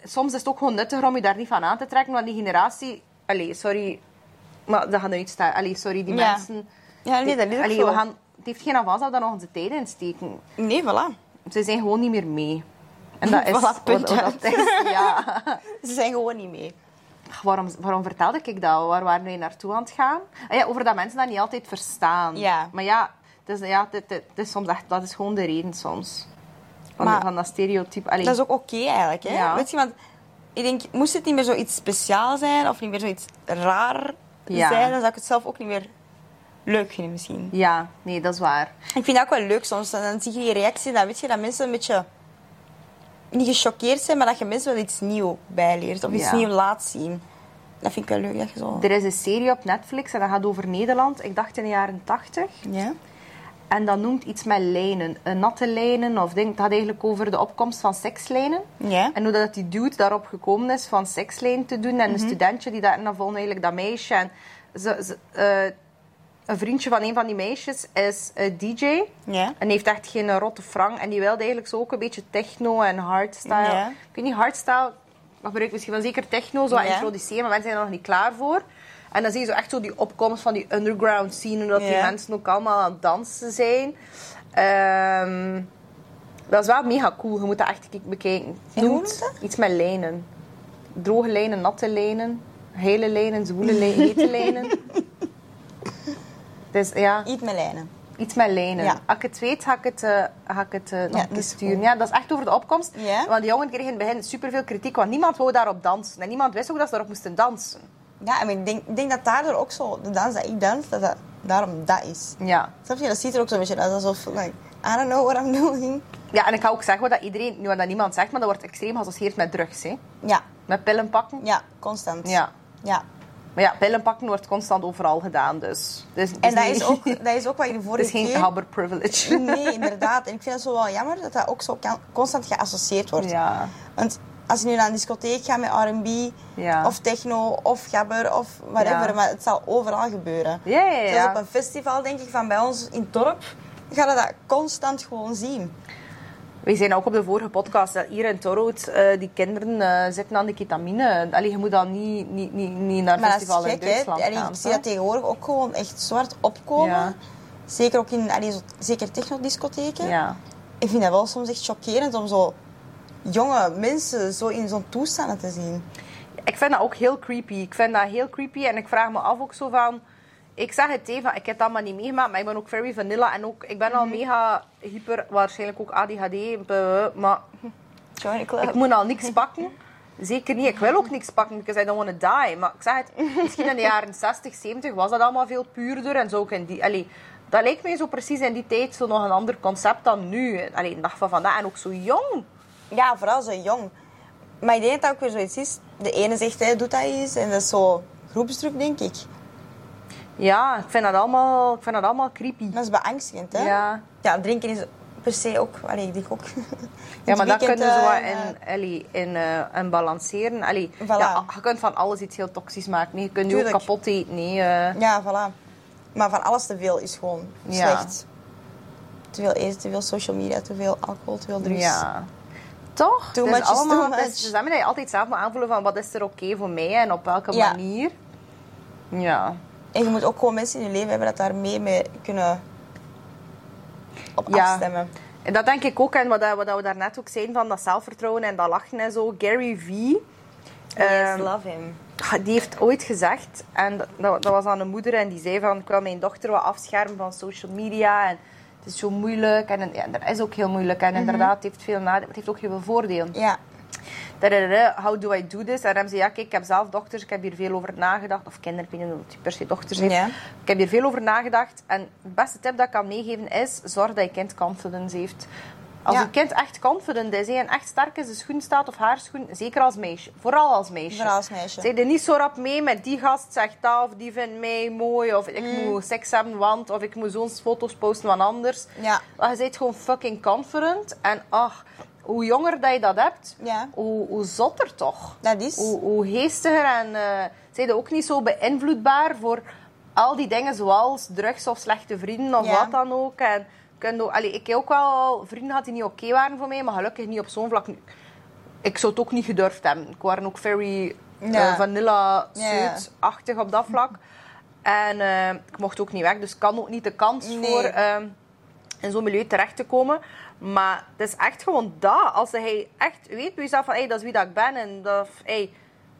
soms is het ook gewoon nuttiger om je daar niet van aan te trekken, want die generatie, allee, sorry, maar dat gaat niet staan. Allee, sorry, die Ja. mensen. Ja, nee, dat is allee, we gaan, het heeft geen avans dat we daar nog onze tijd in steken Nee, voilà. ze zijn gewoon niet meer mee. En dat (laughs) is Voilà, punt wat- wat dat is. Ja. (laughs) Ze zijn gewoon niet mee. Waarom, waarom vertelde ik dat? Waar waren wij naartoe aan het gaan? Ah ja, over dat mensen dat niet altijd verstaan. Ja. Maar ja, het is, ja het, het- het is soms echt, dat is gewoon de reden soms. Van, Maar- van dat stereotype. Allee, Dat is ook oké eigenlijk, hè? Ja. Weet je, want ik denk, moest het niet meer zoiets speciaal zijn of niet meer zoiets raar Ja. zijn, dan zou ik het zelf ook niet meer leuk vinden misschien. Ja, nee, dat is waar. Ik vind dat ook wel leuk soms. Dan dan zie je die reactie dan weet je dat mensen een beetje niet gechoqueerd zijn, maar dat je mensen wel iets nieuws bijleert of iets Ja. nieuws laat zien. Dat vind ik wel leuk dat je zo... Er is een serie op Netflix en dat gaat over Nederland. Ik dacht in de jaren tachtig. Ja? En dat noemt iets met lijnen. Een natte lijnen. Of denk, het gaat eigenlijk over de opkomst van sekslijnen. Ja? En hoe dat die dude daarop gekomen is van sekslijn te doen. En een studentje die daarna vond eigenlijk dat meisje. En ze, ze- eh, een vriendje van een van die meisjes is een DJ. Ja? En heeft echt geen rotte frank. En die wilde eigenlijk zo ook een beetje techno en hardstyle. Ik weet niet, hardstyle. Maar gebruik misschien wel zeker techno zo introduceren. Maar mensen zijn er nog niet klaar voor. En dan zie je zo echt zo die opkomst van die underground scene. Dat die mensen ook allemaal aan het dansen zijn. Ehm, dat is wel mega cool. Je moet dat echt bekijken. En noemt? Iets met lijnen. Droge lijnen, natte lijnen. Hele lijnen, zwoele lijnen, (laughs) hete lijnen. Dus ja, Iets met lijnen. iets met lijnen. Ja. Als ik het weet, ga ik het, ga ik het eh, nog Ja, is sturen. Ja, dat is echt over de opkomst. Want die jongen kregen in het begin superveel kritiek, want niemand wou daarop dansen. En niemand wist ook dat ze daarop moesten dansen. Ja, en ik denk, denk dat daardoor ook zo, de dans dat ik dans, dat dat daarom dat is. Ja. Snap je? Dat ziet er ook zo'n beetje uit alsof, like, I don't know what I'm doing. ja, en ik ga ook zeggen wat dat iedereen, nu wat dat niemand zegt, maar dat wordt extreem geassocieerd met drugs. Hè. Ja, Met pillen pakken. ja, constant. Ja. ja. Maar ja, pillen pakken wordt constant overal gedaan, dus... dus En dat niet- is, ook, dat is ook wat je de (laughs) Het is geen keer... habber privilege. Nee, inderdaad. En ik vind het zo wel jammer dat dat ook zo constant geassocieerd wordt. Ja. Want als je nu naar een discotheek gaat met R&B, Ja. of techno, of gabber, of whatever, Ja. maar het zal overal gebeuren. Ja, ja, ja. Zelfs op een festival, denk ik, van bij ons in het dorp, ga je dat constant gewoon zien. We zijn ook op de vorige podcast dat hier in Torhout eh, die kinderen eh, zitten aan de ketamine. Allee, je moet dan niet, niet, niet, niet naar Maar dat festival is in gek? Duitsland gaan. ik zie dat tegenwoordig ook gewoon echt zwart opkomen. Zeker ook in allee, zo, zeker technodiscotheken. Ja. Ik vind dat wel soms echt chockerend om zo jonge mensen zo in zo'n toestanden te zien. Ik vind dat ook heel creepy. Ik vind dat heel creepy en ik vraag me af ook zo van... Ik zeg het even, ik heb dat maar niet meegemaakt, maar ik ben ook very vanilla. En ook, ik ben al mega hyper, waarschijnlijk ook ADHD, maar Join the club. ik moet al niks pakken. Zeker niet. Ik wil ook niks pakken, because I don't want to die. Maar ik zeg het, misschien in de jaren (laughs) 60, 70 was dat allemaal veel puurder. En zo ook in die... Allee, dat lijkt mij zo precies in die tijd zo nog een ander concept dan nu. Allee, de dag van vandaag. En ook zo jong. Ja, vooral zo jong. Maar ik denk dat ook weer zoiets is. De ene zegt, hij doet dat eens. En dat is zo groepsdruk, denk ik. Ja, ik vind dat allemaal, ik vind dat allemaal creepy. Dat is beangstigend, hè? Ja. Ja, drinken is per se ook... Allee, ik denk ook... Ja, maar dat kunnen ze eh, wel in, allee, in, eh, in balanceren. Allee, Voilà. ja, je kunt van alles iets heel toxisch maken. Nee, je kunt je ook kapot eten. Nee, eh, Ja, voilà. Maar van alles te veel is gewoon Ja. slecht. Te veel eten, te veel social media, te veel alcohol, te veel drugs. ja. Toch? Too is much allemaal, too much. Dat je altijd zelf moet aanvoelen van wat is er oké voor mij en op welke Ja. manier. Ja. En je moet ook gewoon mensen in je leven hebben dat daar mee, mee kunnen op Ja. afstemmen. En dat denk ik ook. En wat, wat we daarnet ook zeiden van dat zelfvertrouwen en dat lachen en zo. Gary V. Yes, ehm, love him. Die heeft ooit gezegd, en dat, dat dat was aan een moeder, en die zei van, ik wil mijn dochter wat afschermen van social media. En het is zo moeilijk. En, en ja, dat is ook heel moeilijk. Mhm. En inderdaad, het heeft veel nadelen, het heeft ook heel veel voordelen. Ja. How do I do this? En dan zei ja, kijk, ik heb zelf dochters, ik heb hier veel over nagedacht. Of kinderen, ik weet niet of hij per se dochters heeft. Ja. Ik heb hier veel over nagedacht. En de beste tip dat ik kan meegeven is, zorg dat je kind confidence heeft. Als Ja. je kind echt confident is en echt sterk in zijn schoen staat of haar schoen, zeker als meisje, vooral als meisje. Vooral als meisje. Zeg er niet zo rap mee met die gast zegt dat of die vindt mij mooi of ik Mm. moet seks hebben, want of ik moet zo'n foto's posten van anders. Ja. Maar je bent gewoon fucking confident en ach, hoe jonger dat je dat hebt, Ja. hoe, hoe zotter toch. Dat is. Hoe, hoe geestiger en uh, zijn ook niet zo beïnvloedbaar voor al die dingen zoals drugs of slechte vrienden of Ja. wat dan ook. En allee, ik heb ook wel vrienden gehad die niet oké waren voor mij, maar gelukkig niet op zo'n vlak. Ik zou het ook niet gedurfd hebben. Ik waren ook very eh, vanilla Ja, ja. op dat vlak. En eh, ik mocht ook niet weg, dus ik kan ook niet de kans Nee. voor eh, in zo'n milieu terecht te komen. Maar het is echt gewoon dat. Als hij echt weet bij jezelf van hey, dat is wie dat ik ben. En dat, hey,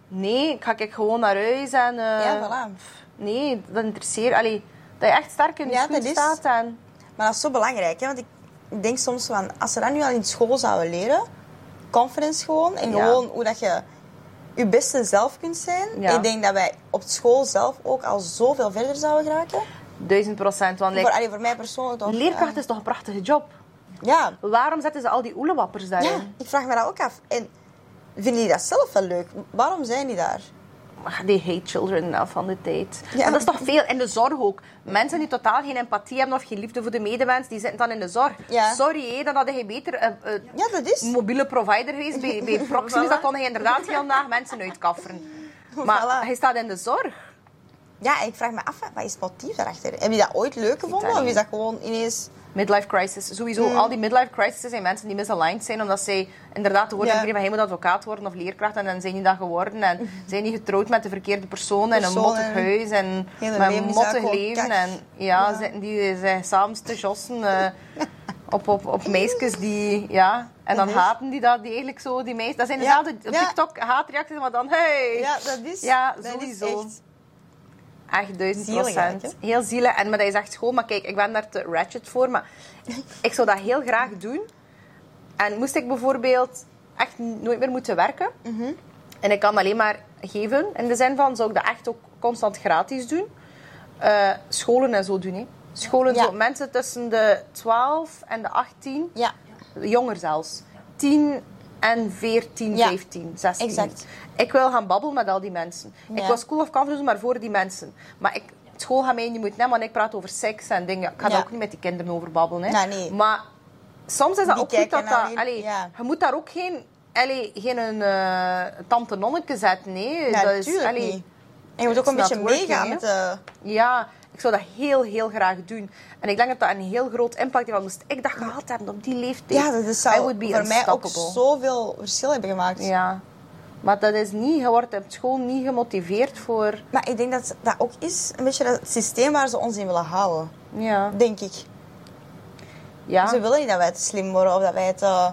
nee, ik ga ik gewoon naar huis. En, Ja, voilà. Nee, dat interesseert. Allee, dat je echt sterk in je Ja, staat. En, Maar dat is zo belangrijk, hè? want ik denk soms van, als ze dat nu al in school zouden leren, confidence gewoon, en Ja. gewoon hoe dat je je beste zelf kunt zijn. Ja. Ik denk dat wij op school zelf ook al zoveel verder zouden geraken. duizend procent. Want Voor, allee, voor mij persoonlijk toch. leerkracht is toch een prachtige job? Ja. Waarom zetten ze al die oelewappers daarin? ja, ik vraag me dat ook af. En vinden die dat zelf wel leuk? Waarom zijn die daar? Maar Die hate children van de tijd. Ja. Maar dat is toch veel in de zorg ook. Mensen die totaal geen empathie hebben of geen liefde voor de medemens, die zitten dan in de zorg. Ja. Sorry, hé, dan had hij beter een, een Ja, dat is. mobiele provider geweest bij, bij Proximus. Dan kon hij inderdaad heel dag mensen uitkafferen. Maar Voilà. hij staat in de zorg. Ja, ik vraag me af, wat is het motief daarachter? Heb je dat ooit leuk gevonden? dat Of is dat gewoon ineens... Midlife crisis. Sowieso, Mm. al die midlife crises zijn mensen die misaligned zijn. Omdat zij inderdaad te horen van hij moet advocaat worden of leerkracht. En dan zijn die dat geworden. En zijn die getrouwd met de verkeerde persoon. En een mottig huis. En met een mottig leven. En ja, Ja. zitten die zijn samen te jossen eh, (laughs) op, op, op meisjes die... Ja, en dan haten die dat, die eigenlijk zo, die meisjes. Dat zijn Ja. dezelfde op Ja. TikTok haatreacties, maar dan hey. Ja, dat is... Ja, dat is sowieso. echt- Echt duizend Zielig procent. eigenlijk, Heel zielig. En maar dat is echt schoon. Maar kijk, ik ben daar te ratchet voor. Maar ik zou dat heel graag doen. En moest ik bijvoorbeeld echt nooit meer moeten werken. Mhm. En ik kan alleen maar geven. In de zin van, zou ik dat echt ook constant gratis doen. Eh, scholen en zo doen. Hè. Scholen, Ja. zo, mensen tussen de 12 en de 18. Ja, Jonger zelfs. 10 en 14, Ja, 15, 16. exact. Ik wil gaan babbelen met al die mensen. Ik Ja. wil school of conference doen, maar voor die mensen. Maar ik, school gaat mij niet moeten nemen, want ik praat over seks en dingen. Ik ga daar ook niet met die kinderen over babbelen. Hè. Nee. Maar soms is dat Die ook goed dat dat... alleen- allee, ja. Je moet daar ook geen, allee, geen een, eh, tante nonneke zetten. Nee. ja dat is, allee, niet. En je moet ook een beetje meegaan met de... Ja, ik zou dat heel, heel graag doen. En ik denk dat dat een heel groot impact heeft. Want moest ik dat gehad hebben op die leeftijd, Ja, dat zou voor mij ook zoveel verschil hebben gemaakt. Ja. Maar dat is niet, je wordt op school niet gemotiveerd voor... Maar ik denk dat dat ook is een beetje het systeem waar ze ons in willen houden. Ja. Denk ik. ja. Ze willen niet dat wij te slim worden of dat wij te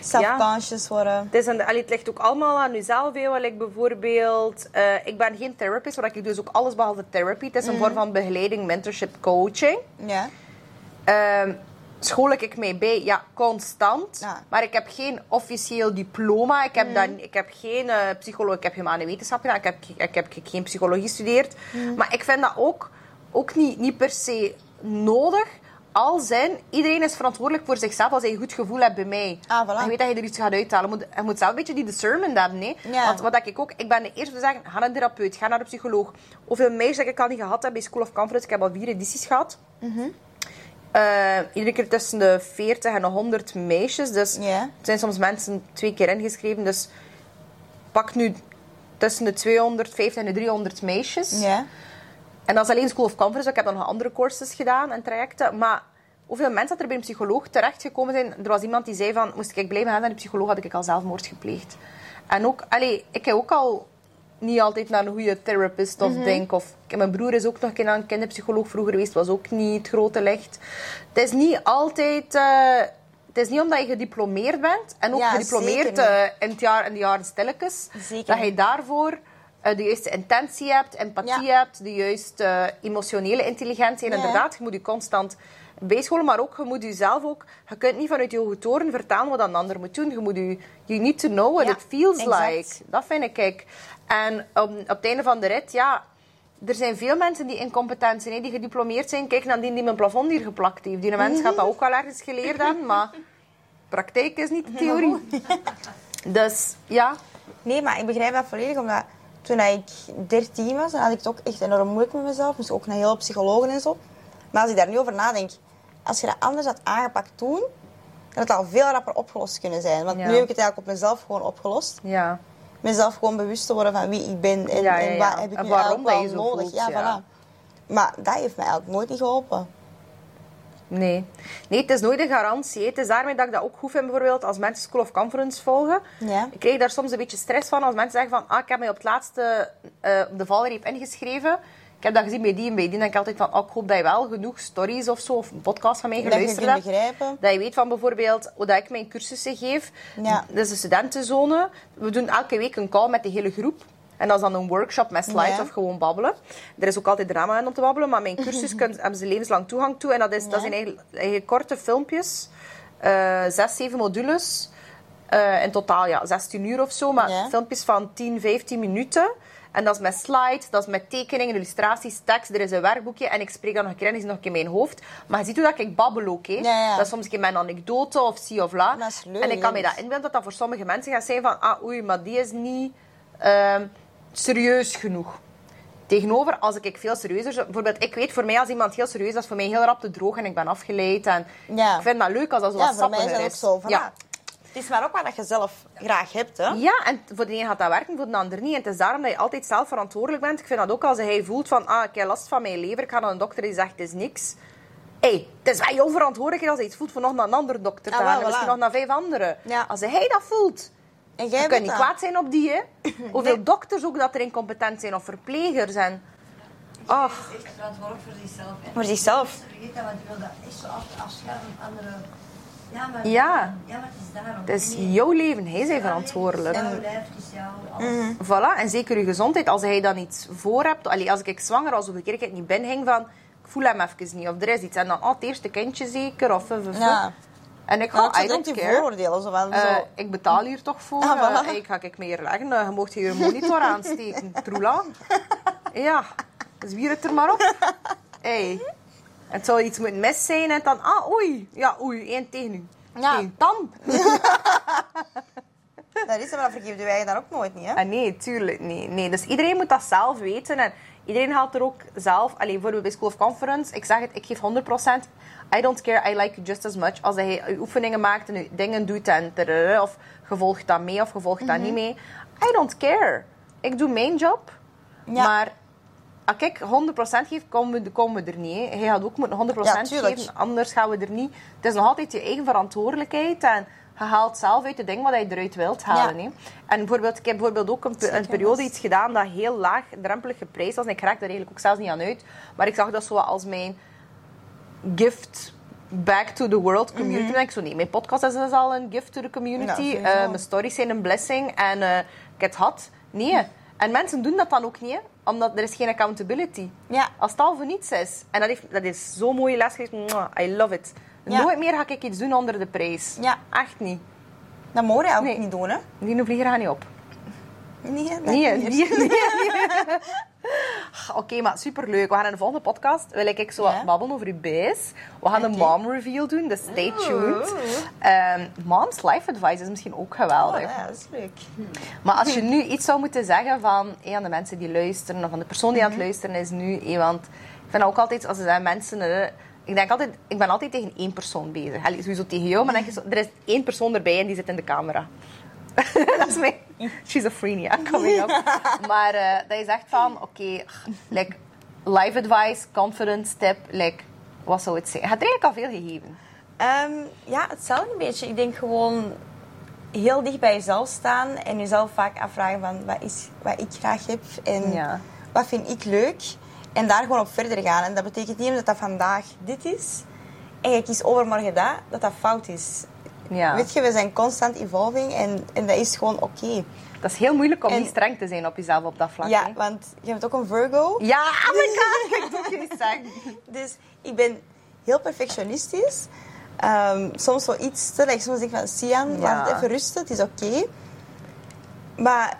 self-conscious worden. Het, is allee, het ligt ook allemaal aan jezelf. Ik bijvoorbeeld, eh, ik ben geen therapist, maar ik doe dus ook alles behalve therapie. Het is een vorm van begeleiding, mentorship, coaching. Ja. Ehm, school ik mij bij, ja, constant. Ja. Maar ik heb geen officieel diploma. Ik heb, Mm. dan, ik heb geen uh, psycholoog, ik heb humane wetenschap gedaan. Ik heb, ik heb geen psychologie gestudeerd. Mm. Maar ik vind dat ook, ook niet, niet per se nodig. Al zijn, iedereen is verantwoordelijk voor zichzelf als hij een goed gevoel hebt bij mij. Ah, voilà. En je weet dat je er iets gaat uithalen. Je moet, je moet zelf een beetje die discernment hebben. Nee? Ja. Want wat ik ook, ik ben de eerste te zeggen, ga naar een therapeut, ga naar een psycholoog. Hoeveel meisjes dat ik al niet gehad heb bij School of Conference, ik heb al vier edities gehad. Mhm. Eh, iedere keer tussen de 40 en de 100 meisjes. Dus er zijn soms mensen twee keer ingeschreven. Dus pak nu tussen de 250 en de 300 meisjes. En dat is alleen School of Conference. Ik heb dan nog andere courses gedaan en trajecten. Maar hoeveel mensen dat er bij een psycholoog terechtgekomen zijn... Er was iemand die zei van... Moest ik blijven gaan naar de psycholoog, had ik al zelfmoord gepleegd. En ook... Allee, ik heb ook al niet altijd naar een goede therapist of denk. Of, mijn broer is ook nog een keer een kinderpsycholoog vroeger geweest. Was ook niet het grote licht. Het is niet altijd... eh, het is niet omdat je gediplomeerd bent en ook Ja, gediplomeerd eh, in, het jaar, in de jaren stilletjes, dat je daarvoor eh, de juiste intentie hebt, empathie Ja. hebt, de juiste emotionele intelligentie. En Ja. inderdaad, je moet je constant bijscholen, maar ook, je moet jezelf ook... Je kunt niet vanuit je hoge toren vertalen wat een ander moet doen. Je moet je... You need to know what Ja, it feels exact. like. Dat vind ik. ik. En op, op het einde van de rit, ja... Er zijn veel mensen die incompetent zijn, hè, die gediplomeerd zijn. Kijk naar die die mijn plafond hier geplakt heeft. Die mens gaat dat ook wel ergens geleerd hebben, maar... Praktijk is niet de theorie. (laughs) Dus, ja... Nee, maar ik begrijp dat volledig, omdat toen ik 13 was, dan had ik het ook echt enorm moeilijk met mezelf. Moest ook naar heel psychologen en zo. Maar als ik daar nu over nadenk, als je dat anders had aangepakt toen, dan had het al veel rapper opgelost kunnen zijn. Want Ja. nu heb ik het eigenlijk op mezelf gewoon opgelost. Ja. Mezelf gewoon bewust te worden van wie ik ben en, Ja, ja, en ja. wat heb ik En nu waarom dat je nodig. voelt, ja, voilà. Maar dat heeft mij eigenlijk nooit niet geholpen. Nee. Nee, het is nooit een garantie. Het is daarmee dat ik dat ook goed vind, bijvoorbeeld, als mensen School of Conference volgen. Ja. Ik krijg daar soms een beetje stress van als mensen zeggen van, ah, ik heb mij op het laatste op de valreep ingeschreven. Ik heb dat gezien bij die en bij die. Dan denk ik altijd van, oh, ik hoop dat je wel genoeg stories of zo, of een podcast van mij geluisterd kunt hebt. begrijpen. Dat je weet van bijvoorbeeld hoe dat ik mijn cursussen geef. Ja. Dat is de studentenzone. We doen elke week een call met de hele groep. En dat is dan een workshop met slides Ja. of gewoon babbelen. Er is ook altijd drama in om te babbelen, maar mijn cursus (laughs) hebben ze levenslang toegang toe. En dat, is, dat zijn eigenlijk, eigenlijk korte filmpjes. eh, zes, zeven modules. Eh, in totaal ja, 16 uur of zo. Maar Ja. filmpjes van 10, 15 minuten. En dat is met slides, dat is met tekeningen, illustraties, tekst. Er is een werkboekje en ik spreek dat nog een keer en is nog een keer in mijn hoofd. Maar je ziet hoe dat ik babbel ook. Hè. Ja, ja. Dat is soms een keer mijn anekdote of zie of la. Dat is leuk, en ik kan me dat inbeelden dat dat voor sommige mensen gaat zijn van... Ah, oei, maar die is niet ehm, serieus genoeg. Tegenover, als ik veel serieuzer... Bijvoorbeeld, ik weet voor mij als iemand heel serieus is, dat is voor mij heel rap te droog en ik ben afgeleid. En Ja. Ik vind dat leuk als dat zo Ja, wat voor mij is dat ook zo. Van, Ja. Het is maar ook wat dat je zelf graag hebt. Hè? Ja, en voor de een gaat dat werken, voor de ander niet. En het is daarom dat je altijd zelf verantwoordelijk bent. Ik vind dat ook als hij voelt van, ah, ik heb last van mijn lever, ik ga naar een dokter die zegt, het is niks. Hé, hey, het is wel jouw verantwoordelijkheid als hij iets voelt voor nog naar een andere dokter te Ah, wel, gaan. en Misschien voilà. nog naar vijf anderen. Ja. Als hij dat voelt, En jij je weet niet dat. kwaad zijn op die, hè. (laughs) Hoeveel dokters ook dat er incompetent zijn, of verplegers. En... Ach, is echt verantwoordelijk voor zichzelf. Voor zichzelf. Vergeten dat, want die wil dat echt zo af, afschermen van anderen. Ja, maar, Ja. ja, maar het is daarom. het is Nee. jouw leven, hij is Ja, verantwoordelijk. Jouw lijf, is jouw alles. Voilà, en zeker je gezondheid. Als hij dan iets voor hebt... Allee, als ik zwanger was, of een keer ik het niet ben, ging van... Ik voel hem even niet, of er is iets. En dan, oh, het eerste kindje zeker, of... of, of. Ja. En ik ga, I zo don't die care. vooroordelen. Zo van, Eh, ik betaal hier toch voor. Ah, voilà. Eh, ik ga ik meer leggen. Eh, je mocht hier een monitor aansteken. (laughs) Troela. Ja, zwier het er maar op. (laughs) Hey. Het zou iets moeten mis zijn en dan... Ah, oei. Ja, oei. één tegen u. Ja. Geen tam. (laughs) Dat is maar vergeef je eigen dan ook nooit niet. Hè? Ah, nee, tuurlijk niet. Nee. Dus iedereen moet dat zelf weten. En iedereen haalt er ook zelf... Alleen bijvoorbeeld bij School of Conference. Ik zeg het, ik geef 100%. I don't care, I like you just as much. Als hij je oefeningen maakt en dingen doet en... Of je volgt dat mee of je volgt dat niet mee. I don't care. Ik doe mijn job. Ja. Maar als ik 100% geef, komen we, komen we er niet. hè. Hij gaat ook moeten 100% Ja, tuurlijk. geven, anders gaan we er niet. Het is nog altijd je eigen verantwoordelijkheid. En je haalt zelf uit de ding wat je eruit wilt halen. Ja. hè. En bijvoorbeeld, ik heb bijvoorbeeld ook een, periode iets gedaan dat heel laag drempelig geprijsd was. En ik raak er eigenlijk ook zelfs niet aan uit. Maar ik zag dat zo als mijn gift back to the world community. Mhm. Dan denk ik zo, nee, mijn podcast is dus al een gift to the community. Ja. Eh, mijn stories zijn een blessing. En eh, ik het had. Nee. En mensen doen dat dan ook niet, omdat er is geen accountability. Ja. Als het al voor niets is. En dat, heeft, dat is zo'n mooie les geweest. I love it. Ja. Nooit meer ga ik iets doen onder de prijs. Ja. Echt niet. Dat mogen we ook Nee. niet doen, hè? Die vlieger gaat niet op. Nee, Nee, niet. nee. (laughs) Oké, maar superleuk. We gaan in de volgende podcast wil ik zo Ja. babbelen over uw bijs. We gaan een mom reveal doen, dus stay tuned. Ehm, mom's life advice is misschien ook geweldig. Oh, ja, dat is leuk. Maar als je nu iets zou moeten zeggen van een aan de mensen die luisteren, of van de persoon die aan het luisteren is nu, eh, want ik vind ook altijd, als er zijn mensen, ik denk altijd, ik ben altijd tegen één persoon bezig. Allee, sowieso tegen jou, maar dan denk je er is één persoon erbij en die zit in de camera. (laughs) dat is mijn schizophrenia coming up. (laughs) Maar eh, dat is echt van, oké, like, life advice, confidence tip, like, wat zou het zijn? Je hebt er eigenlijk al veel gegeven. Ehm, ja, hetzelfde een beetje. Ik denk gewoon heel dicht bij jezelf staan en jezelf vaak afvragen van wat is wat ik graag heb en Ja. wat vind ik leuk. En daar gewoon op verder gaan. En dat betekent niet omdat dat vandaag dit is en je kiest overmorgen dat, dat dat fout is. Ja. Weet je, we zijn constant evolving en, en dat is gewoon oké. Dat is heel moeilijk om En- niet streng te zijn op jezelf op dat vlak. Ja, hè. want je bent ook een Virgo. Ja, oh my god, (laughs) ik wil ook iets zeggen. Dus ik ben heel perfectionistisch. Ehm, soms wel iets te like, Soms denk ik van, Sian, Ja. laat het even rusten. Het is oké. Maar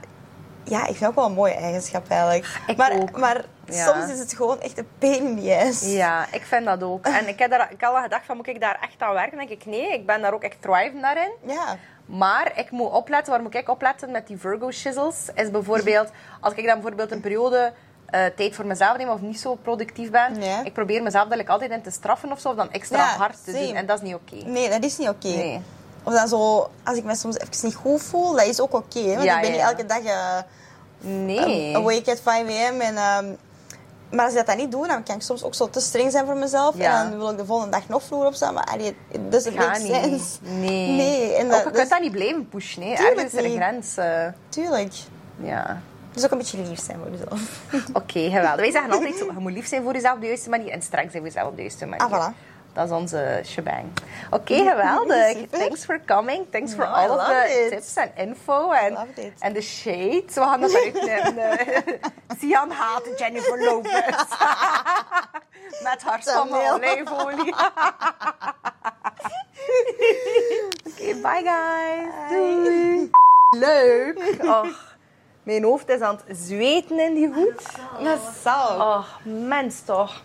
ja, ik vind ook wel een mooie eigenschap eigenlijk. Ik maar ook. maar Ja. soms is het gewoon echt een pain in the ass. Ja, ik vind dat ook. En ik, heb daar, ik had al gedacht van, moet ik daar echt aan werken? Dan denk ik, nee, ik ben daar ook echt thrive daarin. Ja. Maar ik moet opletten, waar moet ik opletten met die Virgo shizzles? Is bijvoorbeeld, als ik dan bijvoorbeeld een periode eh, tijd voor mezelf neem of niet zo productief ben, ik probeer mezelf er like altijd in te straffen of zo, of dan extra Ja, hard te same. doen. En dat is niet oké. Nee, dat is niet oké. Nee. Of dan zo, als ik me soms even niet goed voel, dat is ook oké. want Ja, ik ben ja, niet elke dag eh, Nee. awake at 5 a.m. En, ehm, maar als ik dat niet doe, dan kan ik soms ook zo te streng zijn voor mezelf. Ja. En dan wil ik de volgende dag nog vroeger opstaan. Maar allee, make niet. sense. Nee. Nee, en ook, je kunt is- dat niet blijven pushen. Nee. Ergens is er een grens. Tuurlijk. ja. Dus ook een beetje lief zijn voor jezelf. Oké, geweldig. Wij zeggen altijd zo, je moet lief zijn voor jezelf op de juiste manier en streng zijn voor jezelf op de juiste manier. Ah, voilà. Dat is onze shebang. Oké, geweldig. (laughs) Thanks for coming. Thanks for all of the it. tips en info en, Loved it. en de shade. We gaan dat eruit (laughs) nemen. Sian haat Jennifer Lopez. (laughs) Met haar stomme olijfolie. Oké, bye guys. Doei. Leuk. Och, mijn hoofd is aan het zweten in die hoed. Dat zal. Oh, mens toch.